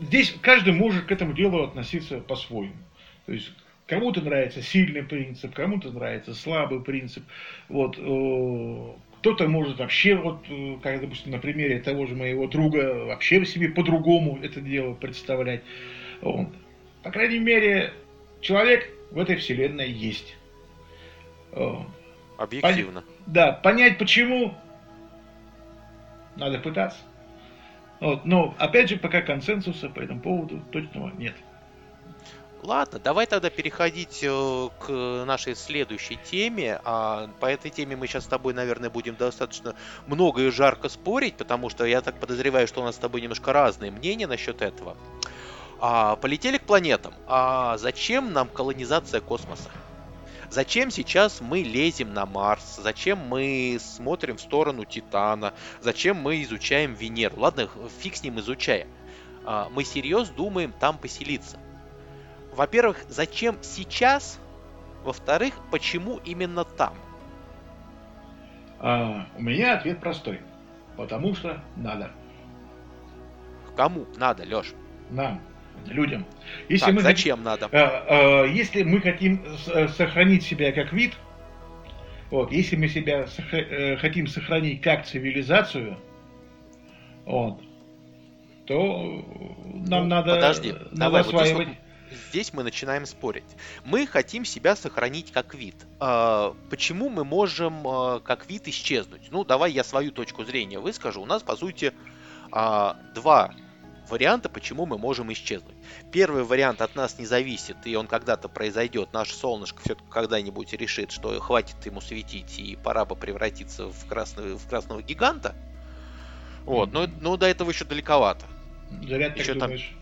здесь каждый может к этому делу относиться по-своему. То есть кому-то нравится сильный принцип, кому-то нравится слабый принцип. Вот, кто-то может вообще, вот, э, как, допустим, на примере того же моего друга, вообще себе по-другому это дело представлять. Вот. По крайней мере, человек в этой вселенной есть. Объективно. Пон... Да, понять почему надо пытаться. Вот. Но, опять же, пока консенсуса по этому поводу точного нет. Ладно, давай тогда переходить э, к нашей следующей теме. А по этой теме мы сейчас с тобой, наверное, будем достаточно много и жарко спорить, потому что я так подозреваю, что у нас с тобой немножко разные мнения насчет этого. А, полетели к планетам. А зачем нам колонизация космоса? Зачем сейчас мы лезем на Марс? Зачем мы смотрим в сторону Титана? Зачем мы изучаем Венеру? Ладно, фиг с ним изучая. А, мы серьезно думаем там поселиться во-первых, зачем сейчас? Во-вторых, почему именно там? А, у меня ответ простой. Потому что надо. Кому надо, Леш? Нам, людям. Если так, мы зачем надо? Э, э, если мы хотим э, сохранить себя как вид, вот, если мы себя э, хотим сохранить как цивилизацию, вот, то нам ну, надо, подожди, надо давай, осваивать. Вот здесь мы начинаем спорить. Мы хотим себя сохранить как вид. А, почему мы можем как вид исчезнуть? Ну, давай я свою точку зрения выскажу. У нас, по сути, а, два варианта, почему мы можем исчезнуть. Первый вариант от нас не зависит, и он когда-то произойдет. Наше солнышко все-таки когда-нибудь решит, что хватит ему светить, и пора бы превратиться в, красного, в красного гиганта. Вот, но, но до этого еще далековато. Заряд еще так там, думаешь?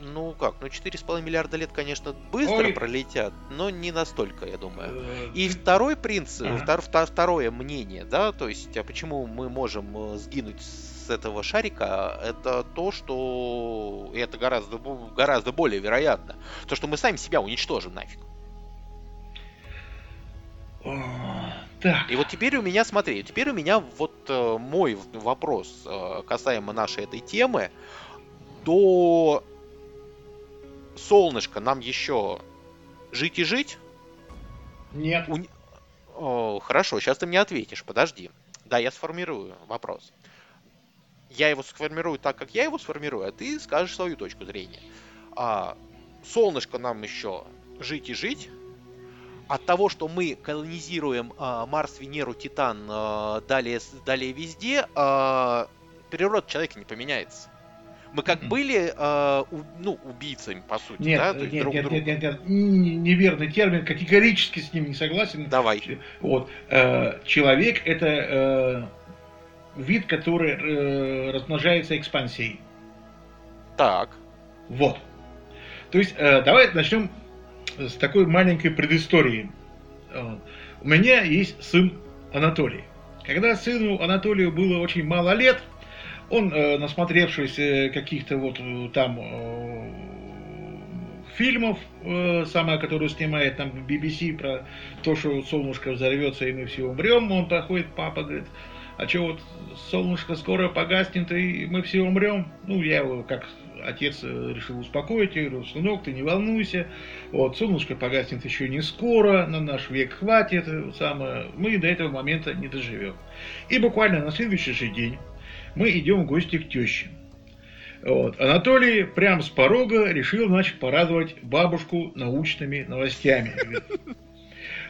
Ну как, ну 4,5 миллиарда лет, конечно, быстро Ой. пролетят, но не настолько, я думаю. Э, И второй принцип, ага. втор, второе мнение, да, то есть, а почему мы можем э, сгинуть с этого шарика, это то, что и это гораздо, гораздо более вероятно, то, что мы сами себя уничтожим нафиг. Так. И вот теперь у меня, смотри, теперь у меня вот э, мой вопрос э, касаемо нашей этой темы. До солнышко нам еще жить и жить? Нет. У... О, хорошо, сейчас ты мне ответишь, подожди. Да, я сформирую вопрос. Я его сформирую так, как я его сформирую, а ты скажешь свою точку зрения. А, солнышко нам еще жить и жить. От того, что мы колонизируем а, Марс, Венеру, Титан а, далее, далее везде, а, природа человека не поменяется. Мы как mm-hmm. были, э, у, ну, убийцами, по сути, нет, да? То есть нет, друг нет, друга. нет, нет, нет, неверный термин, категорически с ним не согласен. Давай. Вот. Э, человек это э, вид, который э, размножается экспансией. Так. Вот. То есть, э, давай начнем с такой маленькой предыстории. Э, у меня есть сын Анатолий. Когда сыну Анатолию было очень мало лет, он, э, насмотревшись э, каких-то вот э, там э, фильмов, э, самое, которую снимает там BBC про то, что солнышко взорвется и мы все умрем, он подходит, папа говорит, а что вот солнышко скоро погаснет и мы все умрем? Ну, я его как отец э, решил успокоить, я говорю, сынок, ты не волнуйся, вот, солнышко погаснет еще не скоро, на наш век хватит, самое, мы до этого момента не доживем. И буквально на следующий же день мы идем в гости к теще. Вот. Анатолий прям с порога решил, значит, порадовать бабушку научными новостями.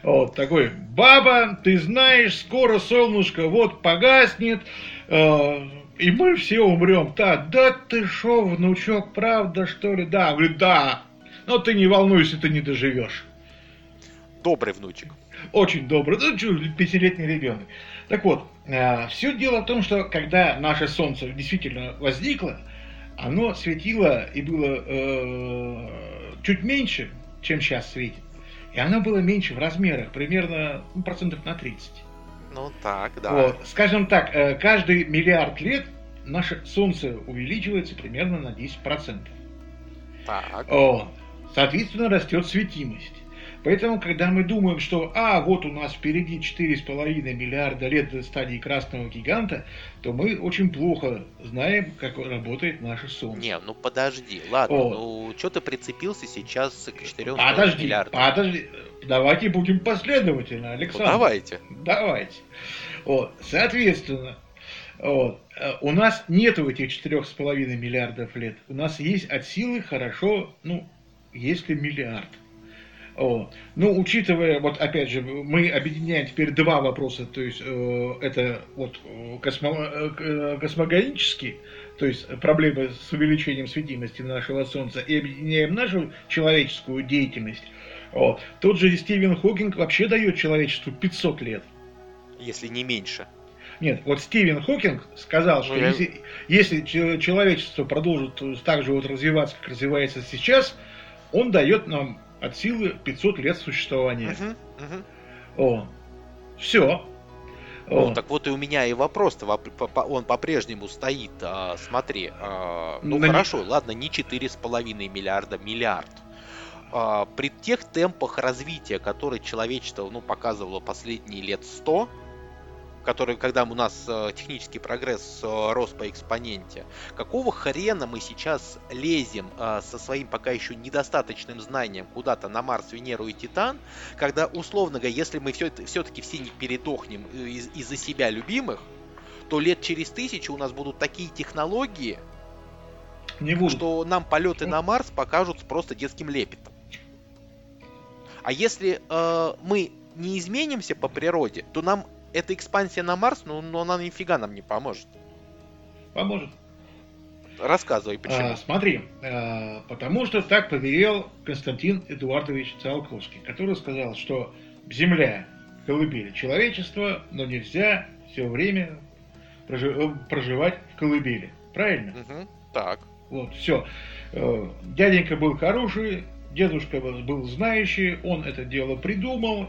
Вот такой, баба, ты знаешь, скоро солнышко вот погаснет, э, и мы все умрем. Да, да ты шо, внучок, правда что ли? Да, говорит, да. Но ты не волнуйся, ты не доживешь. Добрый внучек. Очень добрый, ну, пятилетний ребенок. Так вот, э, все дело в том, что когда наше Солнце действительно возникло, оно светило и было э, чуть меньше, чем сейчас светит. И оно было меньше в размерах, примерно ну, процентов на 30. Ну так, да. Вот. Скажем так, э, каждый миллиард лет наше Солнце увеличивается примерно на 10%. Так. О, соответственно, растет светимость. Поэтому, когда мы думаем, что, а, вот у нас впереди 4,5 миллиарда лет до стадии красного гиганта, то мы очень плохо знаем, как работает наше Солнце. Не, ну подожди, ладно, О. ну что ты прицепился сейчас к 4 подожди, миллиардам? Подожди, давайте будем последовательно, Александр. Ну, давайте. Давайте. Вот, соответственно, вот. Э, у нас нету этих 4,5 миллиардов лет. У нас есть от силы хорошо, ну, если миллиард. Вот. Ну, учитывая, вот опять же, мы объединяем теперь два вопроса, то есть э, это вот э, космо, э, космогонический, то есть проблемы с увеличением светимости нашего Солнца, и объединяем нашу человеческую деятельность. Вот. Тот же Стивен Хокинг вообще дает человечеству 500 лет. Если не меньше. Нет, вот Стивен Хокинг сказал, что ну, я... если, если человечество продолжит так же вот развиваться, как развивается сейчас, он дает нам от силы 500 лет существования. Угу, угу. О, все. Ну, так вот и у меня и вопрос-то, он по-прежнему стоит, а, смотри, а, ну На хорошо, не... ладно, не 4,5 миллиарда, миллиард. А, при тех темпах развития, которые человечество ну, показывало последние лет 100, который, когда у нас э, технический прогресс э, рос по экспоненте, какого хрена мы сейчас лезем э, со своим пока еще недостаточным знанием куда-то на Марс, Венеру и Титан, когда, условно говоря, если мы все, все-таки все не передохнем из- из-за себя любимых, то лет через тысячу у нас будут такие технологии, Не буду. что нам полеты на Марс покажутся просто детским лепетом. А если э, мы не изменимся по природе, то нам эта экспансия на Марс, ну, ну она нифига нам не поможет. Поможет. Рассказывай, почему. А, смотри, а, потому что так повелел Константин Эдуардович Циолковский, который сказал, что Земля колыбель человечества, но нельзя все время прожи- э, проживать в колыбели. Правильно? Мгм, Так. Вот, все. Дяденька был хороший, дедушка был знающий, он это дело придумал,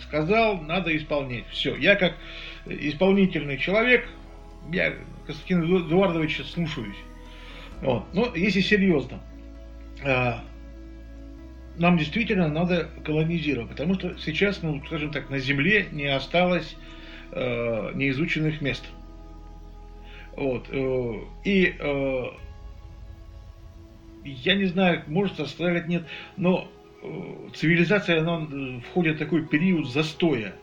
сказал, надо исполнять. Все, я как исполнительный человек, я Константина Эдуардовича слушаюсь. Вот. Но если серьезно, а, нам действительно надо колонизировать, потому что сейчас, ну, скажем так, на Земле не осталось э, неизученных мест. Вот. э, И э, я не знаю, может оставить нет, но цивилизация, она э, входит в такой период застоя.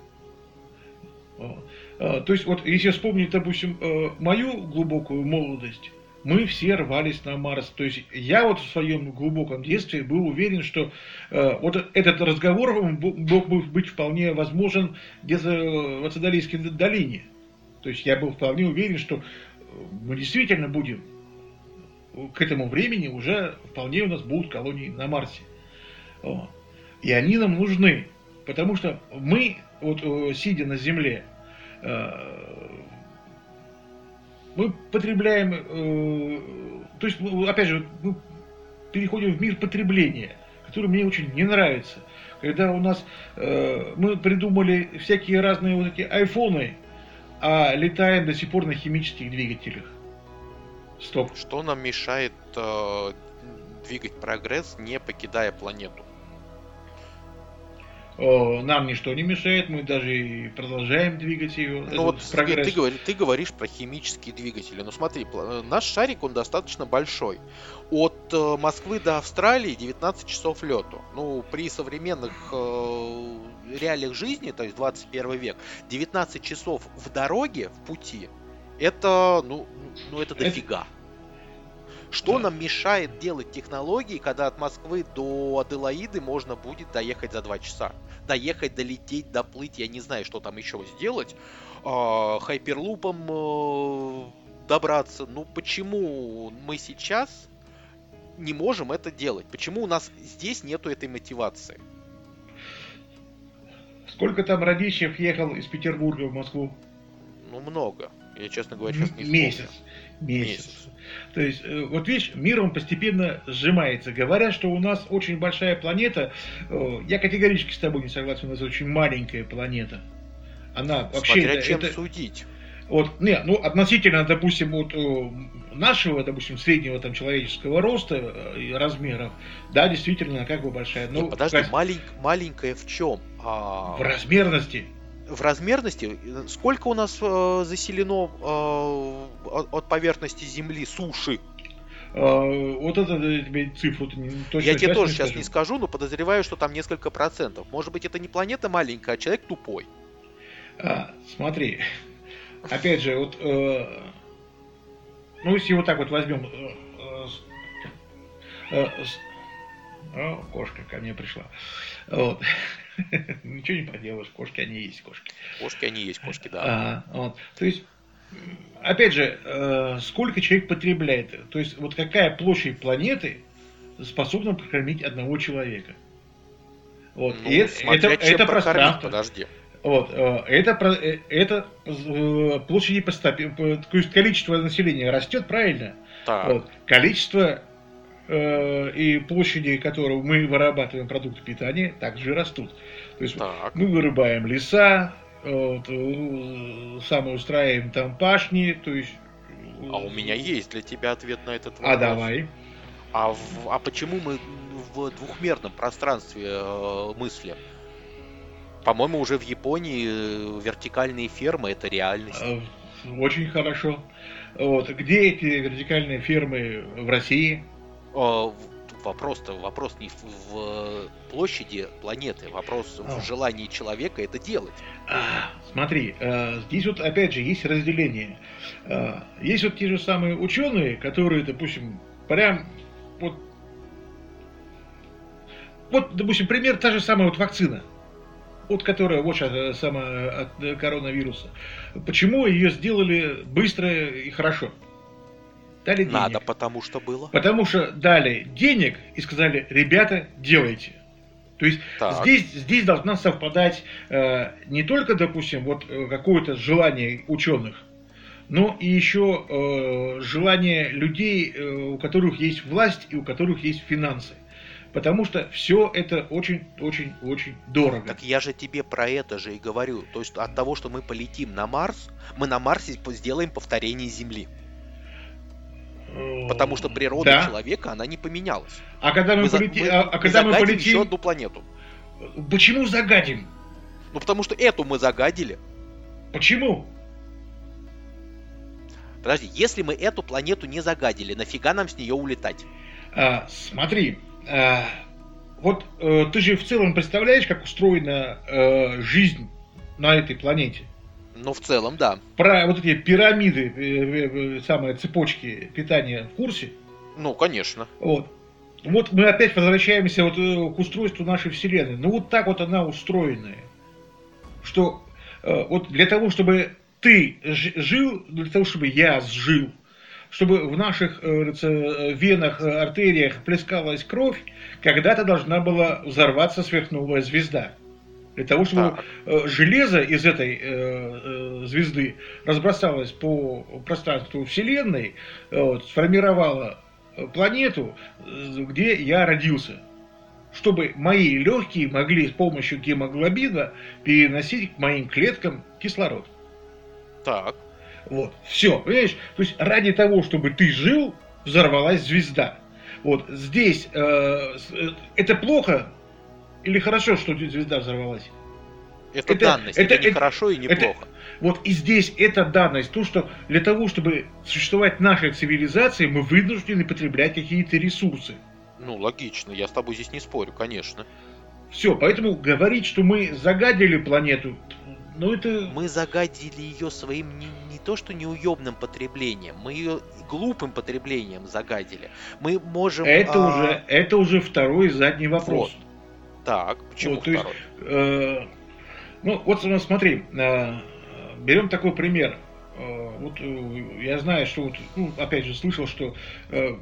Вот. А, То есть, вот если вспомнить, допустим, э, мою глубокую молодость, мы все рвались на Марс. То есть я вот в своем глубоком детстве был уверен, что э, вот этот разговор мог бы быть вполне возможен где-то в Ацидалийской долине. То есть я был вполне уверен, что э, мы действительно будем к этому времени уже вполне у нас будут колонии на Марсе. И они нам нужны, потому что мы, вот э, сидя на Земле, э, мы потребляем, э, то есть, ну, опять же, мы переходим в мир потребления, который мне очень не нравится. Когда у нас мы придумали всякие разные вот эти айфоны, а летаем до сих пор на химических двигателях. Стоп. Что нам мешает э, двигать прогресс, не покидая планету? Нам ничто не мешает, мы даже и продолжаем двигать ее. Ну вот ты, прогресс. ты говори- ты говоришь про химические двигатели. Ну смотри, наш шарик, он достаточно большой. От э, Москвы до Австралии 19 часов лету. Ну, при современных э, реалиях жизни, то есть 21 век, 19 часов в дороге, в пути, это, ну, ну это Это- дофига. Что Да. нам мешает делать технологии, когда от Москвы до Аделаиды можно будет доехать за 2 часа? Доехать, долететь, доплыть, я не знаю, что там еще сделать. А, хайперлупом э, добраться. Ну почему мы сейчас не можем это делать? Почему у нас здесь нету этой мотивации? Сколько там Радищев ехал из Петербурга в Москву? Ну много. Я, честно говоря, сейчас не Месяц. Месяц. Месяц. То есть, э, вот видишь, мир он постепенно сжимается. Говорят, что у нас очень большая планета. Э, Я категорически с тобой не согласен, у нас очень маленькая планета. Она вообще... Смотря это- чем это- судить. Вот, не, ну, относительно, допустим, вот э, нашего, допустим, среднего там человеческого роста и размеров, да, действительно, как бы большая. Ну, подожди, как- малень- маленькая в чем? А, в размерности. В размерности, сколько у нас э, заселено э, от, от поверхности Земли суши? Э, вот это я тебе цифру не, точно Я тебе тоже не сейчас скажу. не скажу, но подозреваю, что там несколько процентов. Может быть, это не планета маленькая, а человек тупой. А, смотри, опять же, вот, э, ну, если вот так вот возьмем, э, э, э, о, кошка ко мне пришла. Вот. Ничего не поделаешь, кошки, они есть кошки. Кошки, они есть кошки, да. А, вот. То есть, опять же, э, сколько человек потребляет? То есть, вот какая площадь планеты способна прокормить одного человека? Вот. Ну, И это, это, пространство. Подожди. Вот, э, это, э, это э, площади постапи- по- то есть количество населения растет, правильно? Так, Вот, количество и площади, которые мы вырабатываем продукты питания, также растут. То есть так. мы вырубаем леса, вот, э, сами устраиваем там пашни, то есть... э, А у меня есть для тебя ответ на этот вопрос. А давай. А, в- а почему мы в двухмерном пространстве э, мыслим? По-моему, уже в Японии э, вертикальные фермы это реальность. Э, очень хорошо. Вот. Где эти вертикальные фермы в России? Вопрос-то вопрос не в, в площади планеты, вопрос а. в желании человека это делать. А, смотри, э, здесь вот опять же есть разделение. Э, есть вот те же самые ученые, которые, допустим, прям вот вот, допустим, пример та же самая вот вакцина вот которая вот сейчас э, самая от коронавируса. Почему ее сделали быстро и хорошо? Дали денег. Надо, потому что было. Потому что дали денег и сказали, ребята, делайте. То есть здесь, здесь должна совпадать э, не только, допустим, вот э, какое-то желание ученых, но и еще э, желание людей, э, у которых есть власть и у которых есть финансы. Потому что все это очень-очень-очень дорого. Так я же тебе про это же и говорю. То есть от того, что мы полетим на Марс, мы на Марсе сделаем повторение Земли. Потому что природа да. человека, она не поменялась. А когда мы, мы полетим... А, а когда мы полетим... еще одну планету. Почему загадим? Ну, потому что эту мы загадили. Почему? Подожди, если мы эту планету не загадили, нафига нам с нее улетать? А, смотри, а, вот э, ты же в целом представляешь, как устроена э, жизнь на этой планете? Ну, в целом, да. Про вот эти пирамиды, э, э, самые цепочки питания в курсе? Ну, конечно. Вот. Вот мы опять возвращаемся вот э, к устройству нашей Вселенной. Ну, вот так вот она устроенная. Что вот для того, чтобы ты жил, для того, чтобы я жил, чтобы в наших венах, артериях плескалась кровь, когда-то должна была взорваться сверхновая звезда. Для того, чтобы так. Э, железо из этой э, э, звезды разбросалось по пространству Вселенной, вот, сформировало планету, где я родился. Чтобы мои легкие могли с помощью гемоглобина переносить к моим клеткам кислород. Так. Вот, все, понимаешь? То есть ради того, чтобы ты жил, взорвалась звезда. Вот здесь э, э это плохо или хорошо, что звезда взорвалась? Это, это данность, это, это не это, хорошо и не это, плохо. Вот и здесь эта данность, то, что для того, чтобы существовать нашей цивилизации, мы вынуждены потреблять какие-то ресурсы. Ну, логично, я с тобой здесь не спорю, конечно. Все, поэтому говорить, что мы загадили планету, ну это... Мы загадили ее своим не, не то что неуемным потреблением, мы ее глупым потреблением загадили. Мы можем... Это, а... уже, это уже второй задний вопрос. Вот. Так, почему вот, второй? Есть, э, ну, вот смотри, э, берем такой пример. Э, вот э, я знаю, что вот, ну, опять же, слышал, что э,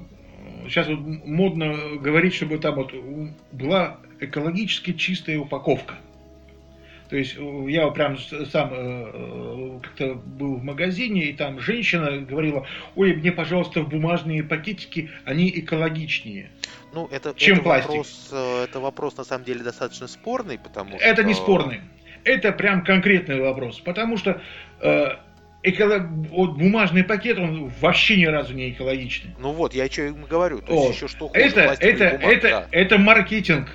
сейчас вот модно говорить, чтобы там вот была экологически чистая упаковка. То есть э, я прям сам э, как-то был в магазине, и там женщина говорила, ой, мне, пожалуйста, в бумажные пакетики, они экологичнее. Ну, это, чем это пластик. Вопрос, э, это вопрос, на самом деле, достаточно спорный, потому что... Это не спорный. Это прям конкретный вопрос. Потому что э, эколог... вот бумажный пакет, он вообще ни разу не экологичный. Ну вот, я что говорю. То есть еще что это, это, бумаг, это, да. это маркетинг.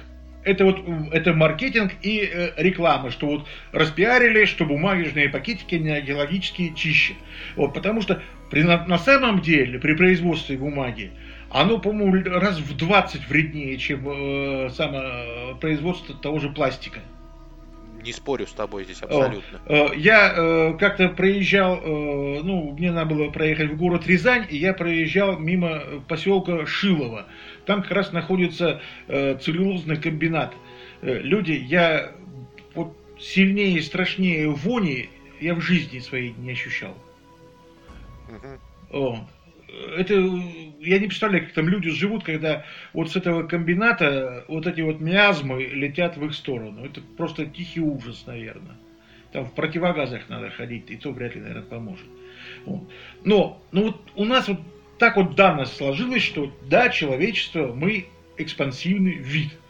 Это вот это маркетинг и э, реклама, что вот распиарили, что бумажные пакетики не экологически чище. Вот, потому что при, на, на самом деле при производстве бумаги оно, по-моему, раз в 20 вреднее, чем э, само производство того же пластика. Не спорю с тобой здесь абсолютно. Э, я э, как-то проезжал, э, ну, мне надо было проехать в город Рязань, и я проезжал мимо поселка Шилово. Там как раз находится э, целлюлозный комбинат. Э, люди, я вот сильнее и страшнее вони я в жизни своей не ощущал. Угу это я не представляю, как там люди живут, когда вот с этого комбината вот эти вот миазмы летят в их сторону. Это просто тихий ужас, наверное. Там в противогазах надо ходить, и то вряд ли, наверное, поможет. Вот. Но ну вот у нас вот так вот данность сложилось, что да, человечество, мы экспансивный вид –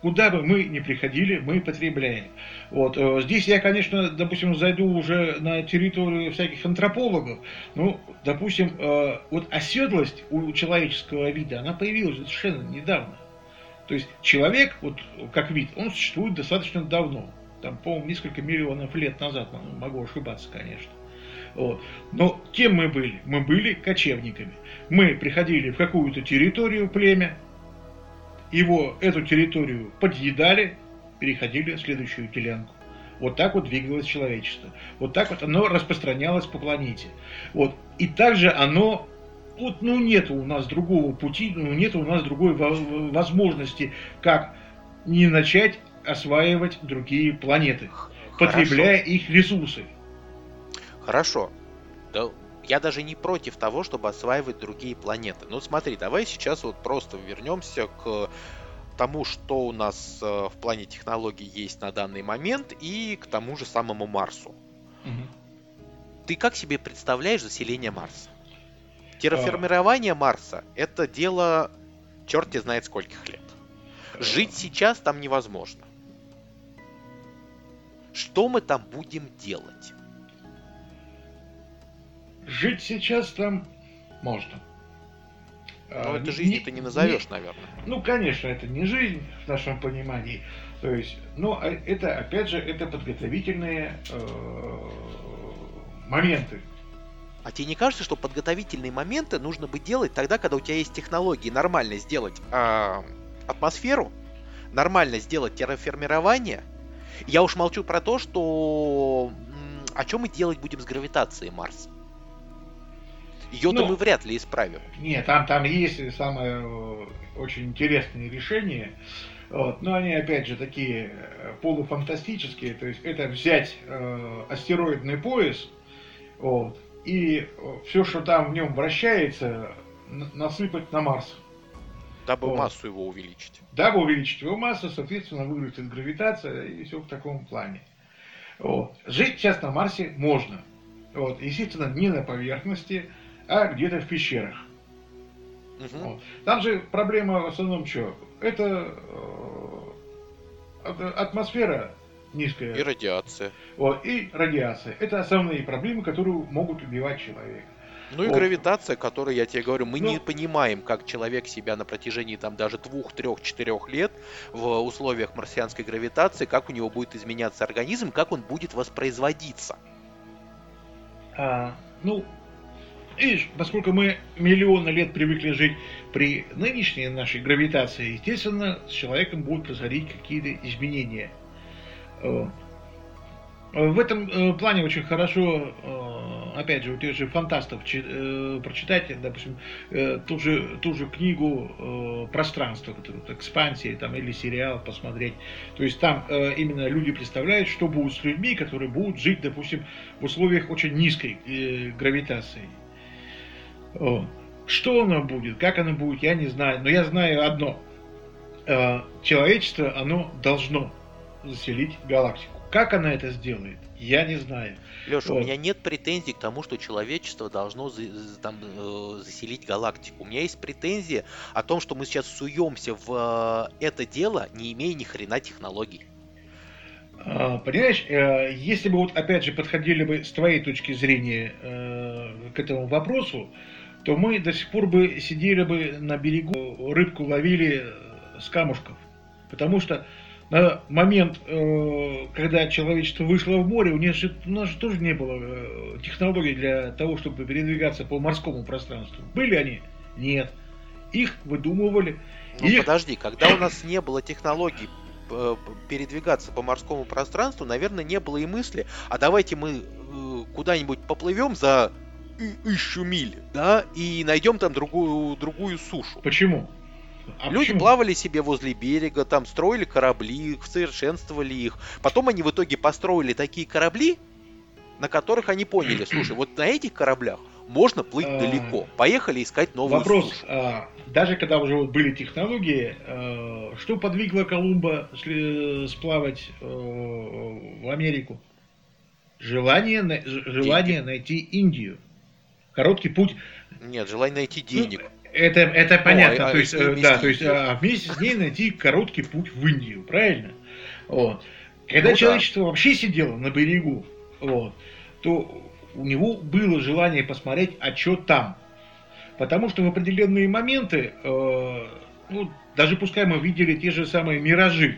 Куда бы мы ни приходили, мы потребляем. Вот. Э, здесь я, конечно, допустим, зайду уже на территорию всяких антропологов. Ну, допустим, э, вот оседлость у человеческого вида, она появилась совершенно недавно. То есть человек, вот как вид, он существует достаточно давно. там, по-моему, несколько миллионов лет назад, могу ошибаться, конечно. Вот. Но кем мы были? Мы были кочевниками. Мы приходили в какую-то территорию племя, его, эту территорию подъедали, переходили в следующую делянку. Вот так вот двигалось человечество. Вот так вот оно распространялось по планете. Вот. И также оно вот, ну, нет у нас другого пути, ну, нет у нас другой возможности, как не начать осваивать другие планеты, Хорошо. потребляя их ресурсы. Хорошо. Да, я даже не против того, чтобы осваивать другие планеты. Ну смотри, давай сейчас вот просто вернемся к тому, что у нас э, в плане технологий есть на данный момент, и к тому же самому Марсу. Угу. Ты как себе представляешь заселение Марса? Терраформирование а... Марса это дело черти знает скольких лет. Жить сейчас там невозможно. Что мы там будем делать? Жить сейчас там можно. Но а, это жизнь ты не назовешь, не, наверное. Ну, конечно, это не жизнь в нашем понимании. То есть, но а, это, опять же, это подготовительные э, моменты. А тебе не кажется, что подготовительные моменты нужно бы делать тогда, когда у тебя есть технологии нормально сделать э, атмосферу, нормально сделать терраформирование? Я уж молчу про то, что о чем мы делать будем с гравитацией Марса? Ее-то ну, мы вряд ли исправим. Нет, там, там есть самое э, очень интересное решение. Вот. Но они, опять же, такие э, полуфантастические. То есть это взять э, астероидный пояс вот, и все, что там в нем вращается, насыпать на Марс. Дабы вот. массу его увеличить. Дабы увеличить его массу, соответственно, вырастет гравитация и все в таком плане. Вот. Жить сейчас на Марсе можно. Вот. Естественно, не на поверхности, а где-то в пещерах. Угу. Вот. Там же проблема в основном что? Это э, атмосфера низкая. И радиация. Вот, и радиация. Это основные проблемы, которые могут убивать человека. Ну и вот. гравитация, которую я тебе говорю, мы ну, не понимаем, как человек себя на протяжении там даже двух, трех, четырех лет в условиях марсианской гравитации, как у него будет изменяться организм, как он будет воспроизводиться. А, ну, Видишь, поскольку мы миллионы лет привыкли жить при нынешней нашей гравитации, естественно, с человеком будут происходить какие-то изменения. Э, в этом э, плане очень хорошо, э, опять же, у тех же фантастов прочитать, допустим, ту же, ту же книгу «Пространство», которую, экспансия там, или сериал посмотреть. То есть там именно люди представляют, что будут с людьми, которые будут жить, допустим, в условиях очень низкой гравитации. Что оно будет, как оно будет, я не знаю. Но я знаю одно. Э, человечество, оно должно заселить галактику. Как она это сделает, я не знаю. Леша, вот. у меня нет претензий к тому, что человечество должно за, там, э, заселить галактику. У меня есть претензии о том, что мы сейчас суемся в э, это дело, не имея ни хрена технологий. А, понимаешь, если бы вот опять же подходили бы с твоей точки зрения к этому вопросу, то мы до сих пор бы сидели бы на берегу, рыбку ловили с камушков. Потому что на момент, э, когда человечество вышло в море, у нас же, у нас же тоже не было э, технологий для того, чтобы передвигаться по морскому пространству. Были они? Нет. Их выдумывали. Ну их... подожди, когда у нас не было технологий э, передвигаться по морскому пространству, наверное, не было и мысли, а давайте мы куда-нибудь поплывем за тысячу миль, да, и найдем там другую, другую сушу. Почему? А Люди почему? плавали себе возле берега, там строили корабли, совершенствовали их. Потом они в итоге построили такие корабли, на которых они поняли, слушай, вот на этих кораблях можно плыть а, далеко. Поехали искать новую Вопрос, сушу. А, даже когда уже вот были технологии, а, что подвигло Колумба сплавать а, в Америку? Желание, желание Деньги. найти Индию короткий путь. Нет, желание найти денег. Ну, это, это понятно. О, то есть, э, да, то есть а, вместе с ней найти короткий путь в Индию, правильно? Вот. Когда ну, человечество да. вообще сидело на берегу, вот, то у него было желание посмотреть, а что там. Потому что в определенные моменты, э, ну, даже пускай мы видели те же самые миражи,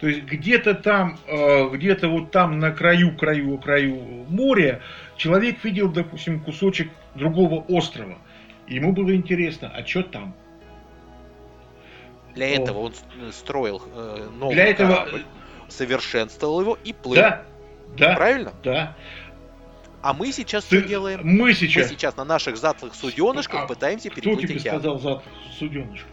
То есть где-то там, э, где-то вот там на краю, краю, краю моря человек видел, допустим, кусочек другого острова. Ему было интересно, а что там? Для этого он строил э, новый Для этого... корабль, совершенствовал его и плыл. Да, да. Правильно? Да. А мы сейчас Ты... что делаем? Мы сейчас. Мы сейчас на наших затлых суденышках а пытаемся переплыть Кто тебе океан. сказал затлых суденышках?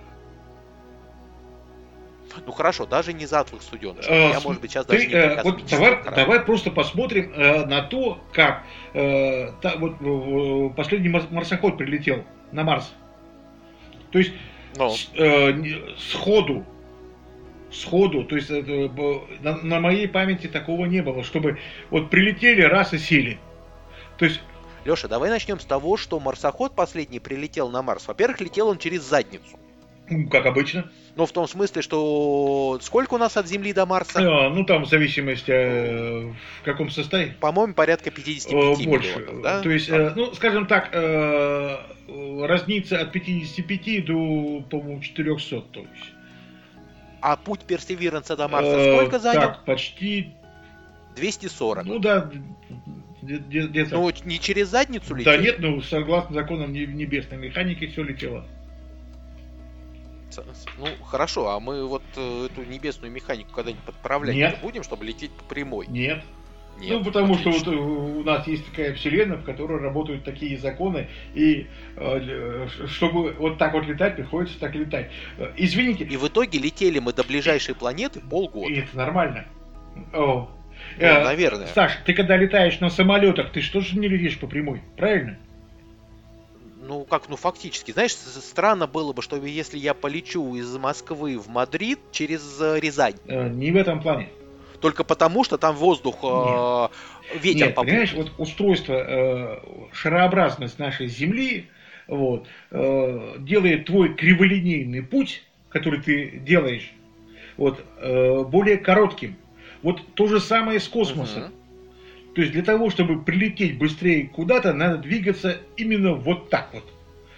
Ну хорошо, даже не затлых суденышков. А, Я, может быть, сейчас ты, даже не э, вот давай, давай просто посмотрим э, на то, как э, та, вот, э, последний марсоход прилетел на Марс. То есть ну. с, э, сходу сходу, то есть это, на, на моей памяти такого не было, чтобы вот прилетели раз и сели. То есть Леша, давай начнем с того, что марсоход последний прилетел на Марс. Во-первых, летел он через задницу. Как обычно. Ну, в том смысле, что сколько у нас от Земли до Марса? А, ну, там в зависимости э, в каком состоянии. По-моему, порядка 55 Больше. миллионов, да? То есть, э, ну, скажем так, э, разница от 55 до, по-моему, 400, то есть. А путь Персеверанса до Марса э, сколько занял? Так, почти... 240. Ну да, где-то... Ну, не через задницу летело? Да нет, ну, согласно законам небесной механики, все летело. Ну, хорошо, а мы вот э, эту небесную механику когда-нибудь подправлять Нет. будем, чтобы лететь по прямой? Нет. Нет, ну, потому отлично. что вот э, у нас есть такая вселенная, в которой работают такие законы, и э, чтобы вот так вот летать, приходится так летать. Э, извините. И в итоге летели мы до ближайшей планеты полгода. И это нормально. О. Ну, э, наверное. Саш, ты когда летаешь на самолетах, ты что же не летишь по прямой, правильно? Ну как, ну фактически, знаешь, странно было бы, что если я полечу из Москвы в Мадрид через Рязань. Не в этом плане. Только потому, что там воздух, Нет. э, ветер Нет, понимаешь, вот устройство, э, шарообразность нашей Земли вот, э, делает твой криволинейный путь, который ты делаешь, вот, э, более коротким. Вот то же самое с космосом. Угу. То есть для того, чтобы прилететь быстрее куда-то, надо двигаться именно вот так вот.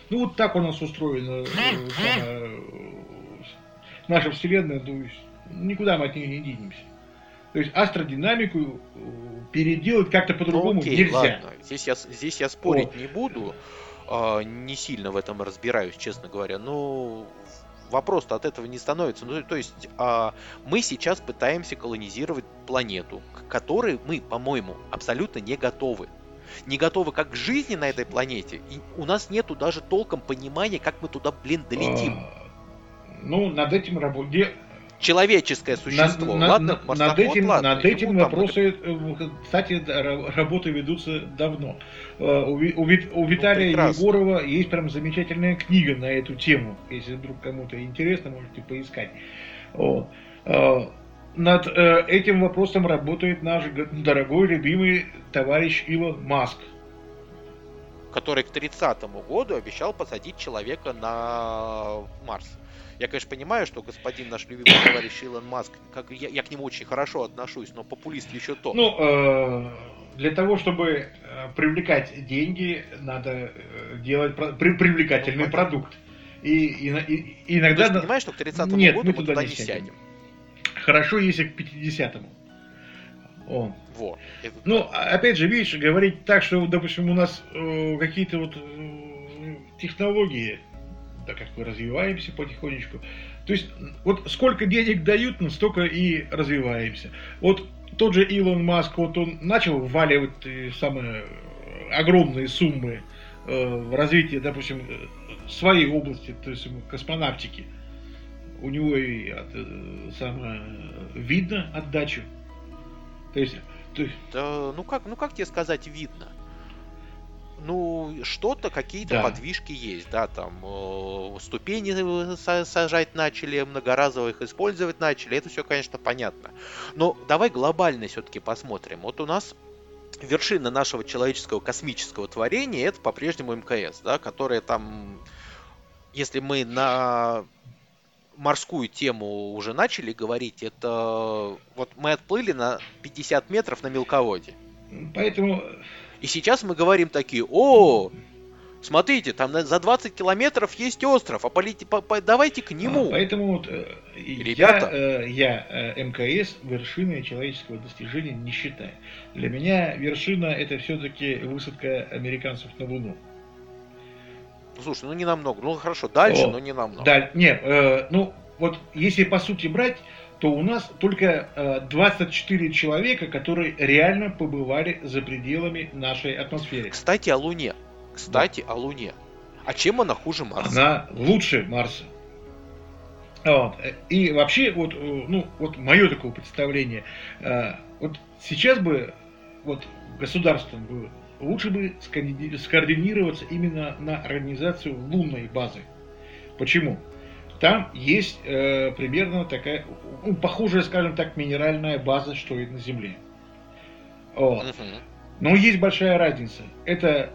Ну вот так у нас устроена э, э, наша Вселенная, то есть никуда мы от нее не денемся. То есть астродинамику э, переделать как-то по-другому ну, окей, нельзя. Ладно. Здесь я, здесь я спорить вот. не буду. А, не сильно в этом разбираюсь, честно говоря. Но вопрос-то от этого не становится. Ну, то есть а, мы сейчас пытаемся колонизировать планету, к которой мы, по-моему, абсолютно не готовы. Не готовы как к жизни на этой планете. И у нас нету даже толком понимания, как мы туда, блин, долетим. А, ну, над этим работать человеческое существо. На, ладно, на, над этим, ладно, над этим вопросы, там... Э, кстати, работы ведутся давно. Э, у, у, у Виталия ну, Егорова есть прям замечательная книга на эту тему. Если вдруг кому-то интересно, можете поискать. Вот. Э, над этим вопросом работает наш дорогой, любимый товарищ Илон Маск. Который к 30 году обещал посадить человека на Марс. Я, конечно, понимаю, что господин наш любимый товарищ Илон Маск, как я, я к нему очень хорошо отношусь, но популист еще то. Ну, э, для того, чтобы э, привлекать деньги, надо э, делать при, привлекательный ну, продукт. И, и, и иногда... Ты понимаешь, что к 30-му Нет, году мы туда, туда не сядем. сядем. Хорошо, если к 50-му. О. Вот. Ну, опять же, видишь, говорить так, что, допустим, у нас э, какие-то вот э, технологии так как мы развиваемся потихонечку. То есть, вот сколько денег дают, столько и развиваемся. Вот тот же Илон Маск, вот он начал вваливать э, самые огромные суммы э, в развитие, допустим, своей области, то есть космонавтики. У него и от, э, самое видно отдачу. То есть, есть... Да, ну как, ну как тебе сказать видно? Ну, что-то, какие-то да. подвижки есть, да, там э, ступени сажать начали, многоразово их использовать начали, это все, конечно, понятно. Но давай глобально все-таки посмотрим. Вот у нас вершина нашего человеческого космического творения это по-прежнему МКС, да, которая там, если мы на морскую тему уже начали говорить, это вот мы отплыли на 50 метров на мелководье. Поэтому и сейчас мы говорим такие, о, смотрите, там за 20 километров есть остров, а полите, по, по, давайте к нему. А, поэтому вот э, Ребята. я, э, я э, МКС вершиной человеческого достижения не считаю. Для меня вершина это все-таки высадка американцев на Луну. Слушай, ну не намного. Ну хорошо, дальше, О, но не намного. Да, нет, э, ну вот если по сути брать, то у нас только э, 24 человека, которые реально побывали за пределами нашей атмосферы. Кстати, о Луне. Кстати, да. о Луне. А чем она хуже Марса? Она лучше Марса. Вот. И вообще, вот, э, ну, вот мое такое представление, э, вот сейчас бы вот государством бы лучше бы скоординироваться именно на организацию лунной базы. Почему? Там есть э, примерно такая, ну, похожая, скажем так, минеральная база, что и на Земле. Вот. Но есть большая разница. Это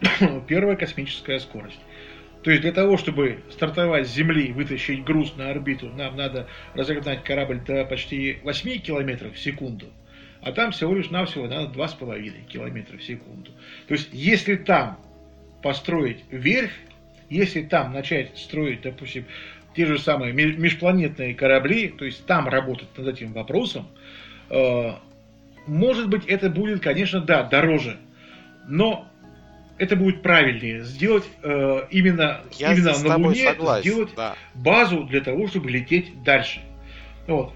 первая космическая скорость. То есть для того, чтобы стартовать с Земли и вытащить груз на орбиту, нам надо разогнать корабль до почти 8 километров в секунду а там всего лишь навсего надо 2,5 километра в секунду. То есть, если там построить верфь, если там начать строить, допустим, те же самые межпланетные корабли, то есть там работать над этим вопросом, э, может быть, это будет, конечно, да, дороже, но это будет правильнее сделать э, именно, Я именно на Луне, согласен, сделать да. базу для того, чтобы лететь дальше. Вот.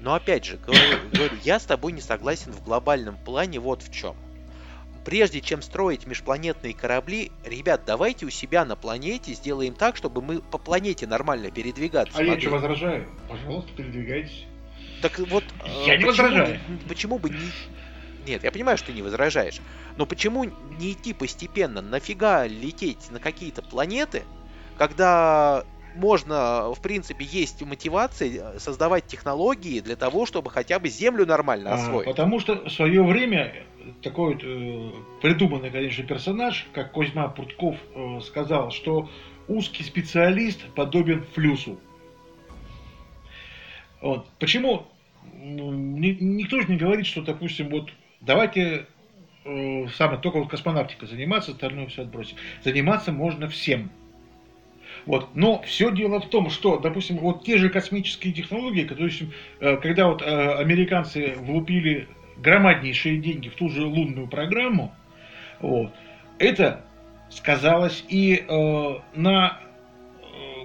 Но опять же, говорю, говорю, я с тобой не согласен в глобальном плане вот в чем. Прежде чем строить межпланетные корабли, ребят, давайте у себя на планете сделаем так, чтобы мы по планете нормально передвигаться. А могли. я что возражаю? Пожалуйста, передвигайтесь. Так вот, я не почему, возражаю. Почему бы не... Нет, я понимаю, что ты не возражаешь. Но почему не идти постепенно? Нафига лететь на какие-то планеты, когда можно, в принципе, есть мотивация э, создавать технологии для того, чтобы хотя бы Землю нормально а, освоить. А, потому что в свое время такой вот, э, придуманный, конечно, персонаж, как Козьма Пуртков э, сказал, что узкий специалист подобен флюсу. Вот. Почему? Никто же не говорит, что, допустим, вот давайте э, самое, только вот космонавтика заниматься, остальное все отбросить. Заниматься можно всем. Вот. Но все дело в том, что, допустим, вот те же космические технологии, допустим, э, когда вот э, американцы влупили громаднейшие деньги в ту же лунную программу, вот, это сказалось и э, на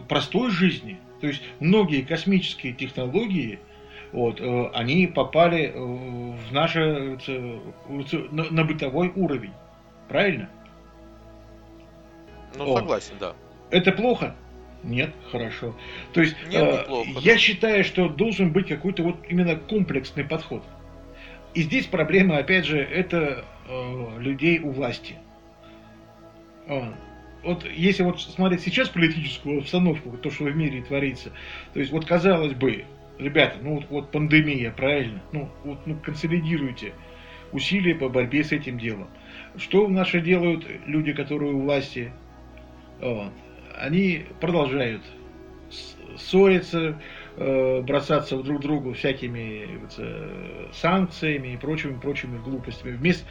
простой жизни. То есть многие космические технологии, вот, они попали в наше, на, на бытовой уровень. Правильно? Ну, согласен, да. Это плохо? Нет, хорошо. То есть Нет, э, плохо, я считаю, что должен быть какой-то вот именно комплексный подход. И здесь проблема, опять же, это э, людей у власти. А, вот если вот смотреть сейчас политическую обстановку, то, что в мире творится, то есть вот казалось бы, ребята, ну вот, вот пандемия, правильно, ну вот ну, консолидируйте усилия по борьбе с этим делом. Что наши делают люди, которые у власти? Вот они продолжают ссориться, э, бросаться друг другу всякими э, санкциями и прочими прочими глупостями. Вместо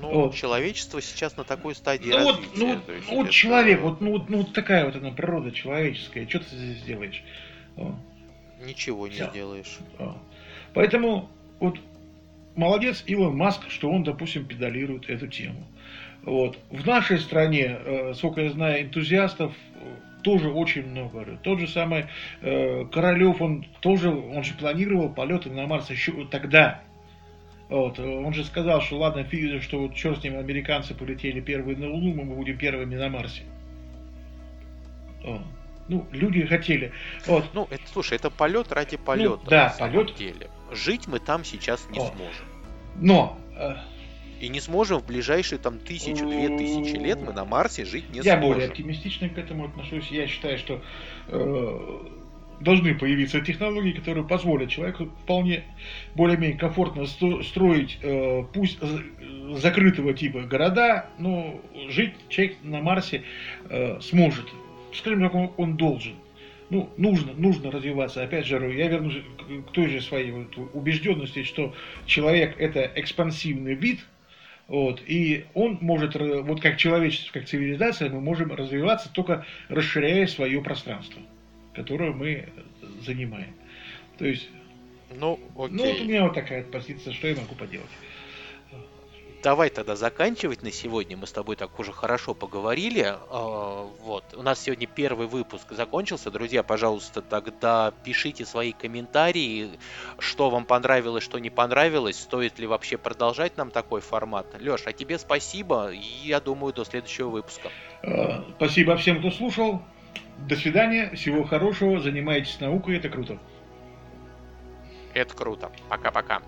ну, вот. человечество сейчас на такой стадии ну, развития. Вот, ну, вот, ну, вот человек, вот, ну, вот, ну, вот такая вот она природа человеческая. Что ты здесь делаешь? О. Ничего не Все. сделаешь. О. Поэтому вот молодец Илон Маск, что он, допустим, педалирует эту тему. Вот. В нашей стране, э, сколько я знаю, энтузиастов тоже очень много. Тот же самый э, Королев, он тоже, он же планировал полеты на Марс еще тогда. Вот, он же сказал, что ладно, что вот черт с ним, американцы полетели первые на Луну, мы будем первыми на Марсе. Ну, люди хотели. Вот. Ну, это, слушай, это полет ради полета. Ну, да, полет. Деле. Жить мы там сейчас не вот. сможем. Но э, и не сможем в ближайшие там тысячу-две тысячи лет мы на Марсе жить не Я сможем. Я более оптимистично к этому отношусь. Я считаю, что э, должны появиться технологии, которые позволят человеку вполне более-менее комфортно строить, э, пусть закрытого типа города, но жить человек на Марсе э, сможет. Скажем так, он, должен ну, нужно, нужно развиваться. Опять же, я вернусь к той же своей вот убежденности, что человек это экспансивный вид, Вот. И он может, вот как человечество, как цивилизация, мы можем развиваться только расширяя свое пространство, которое мы занимаем. То есть, ну, окей. ну вот у меня вот такая позиция, что я могу поделать давай тогда заканчивать на сегодня. Мы с тобой так уже хорошо поговорили. А, вот. У нас сегодня первый выпуск закончился. Друзья, пожалуйста, тогда пишите свои комментарии, что вам понравилось, что не понравилось, стоит ли вообще продолжать нам такой формат. Леш, а тебе спасибо, и я думаю, до следующего выпуска. А, спасибо всем, кто слушал. До свидания, всего хорошего, занимайтесь наукой, это круто. Это круто. Пока-пока.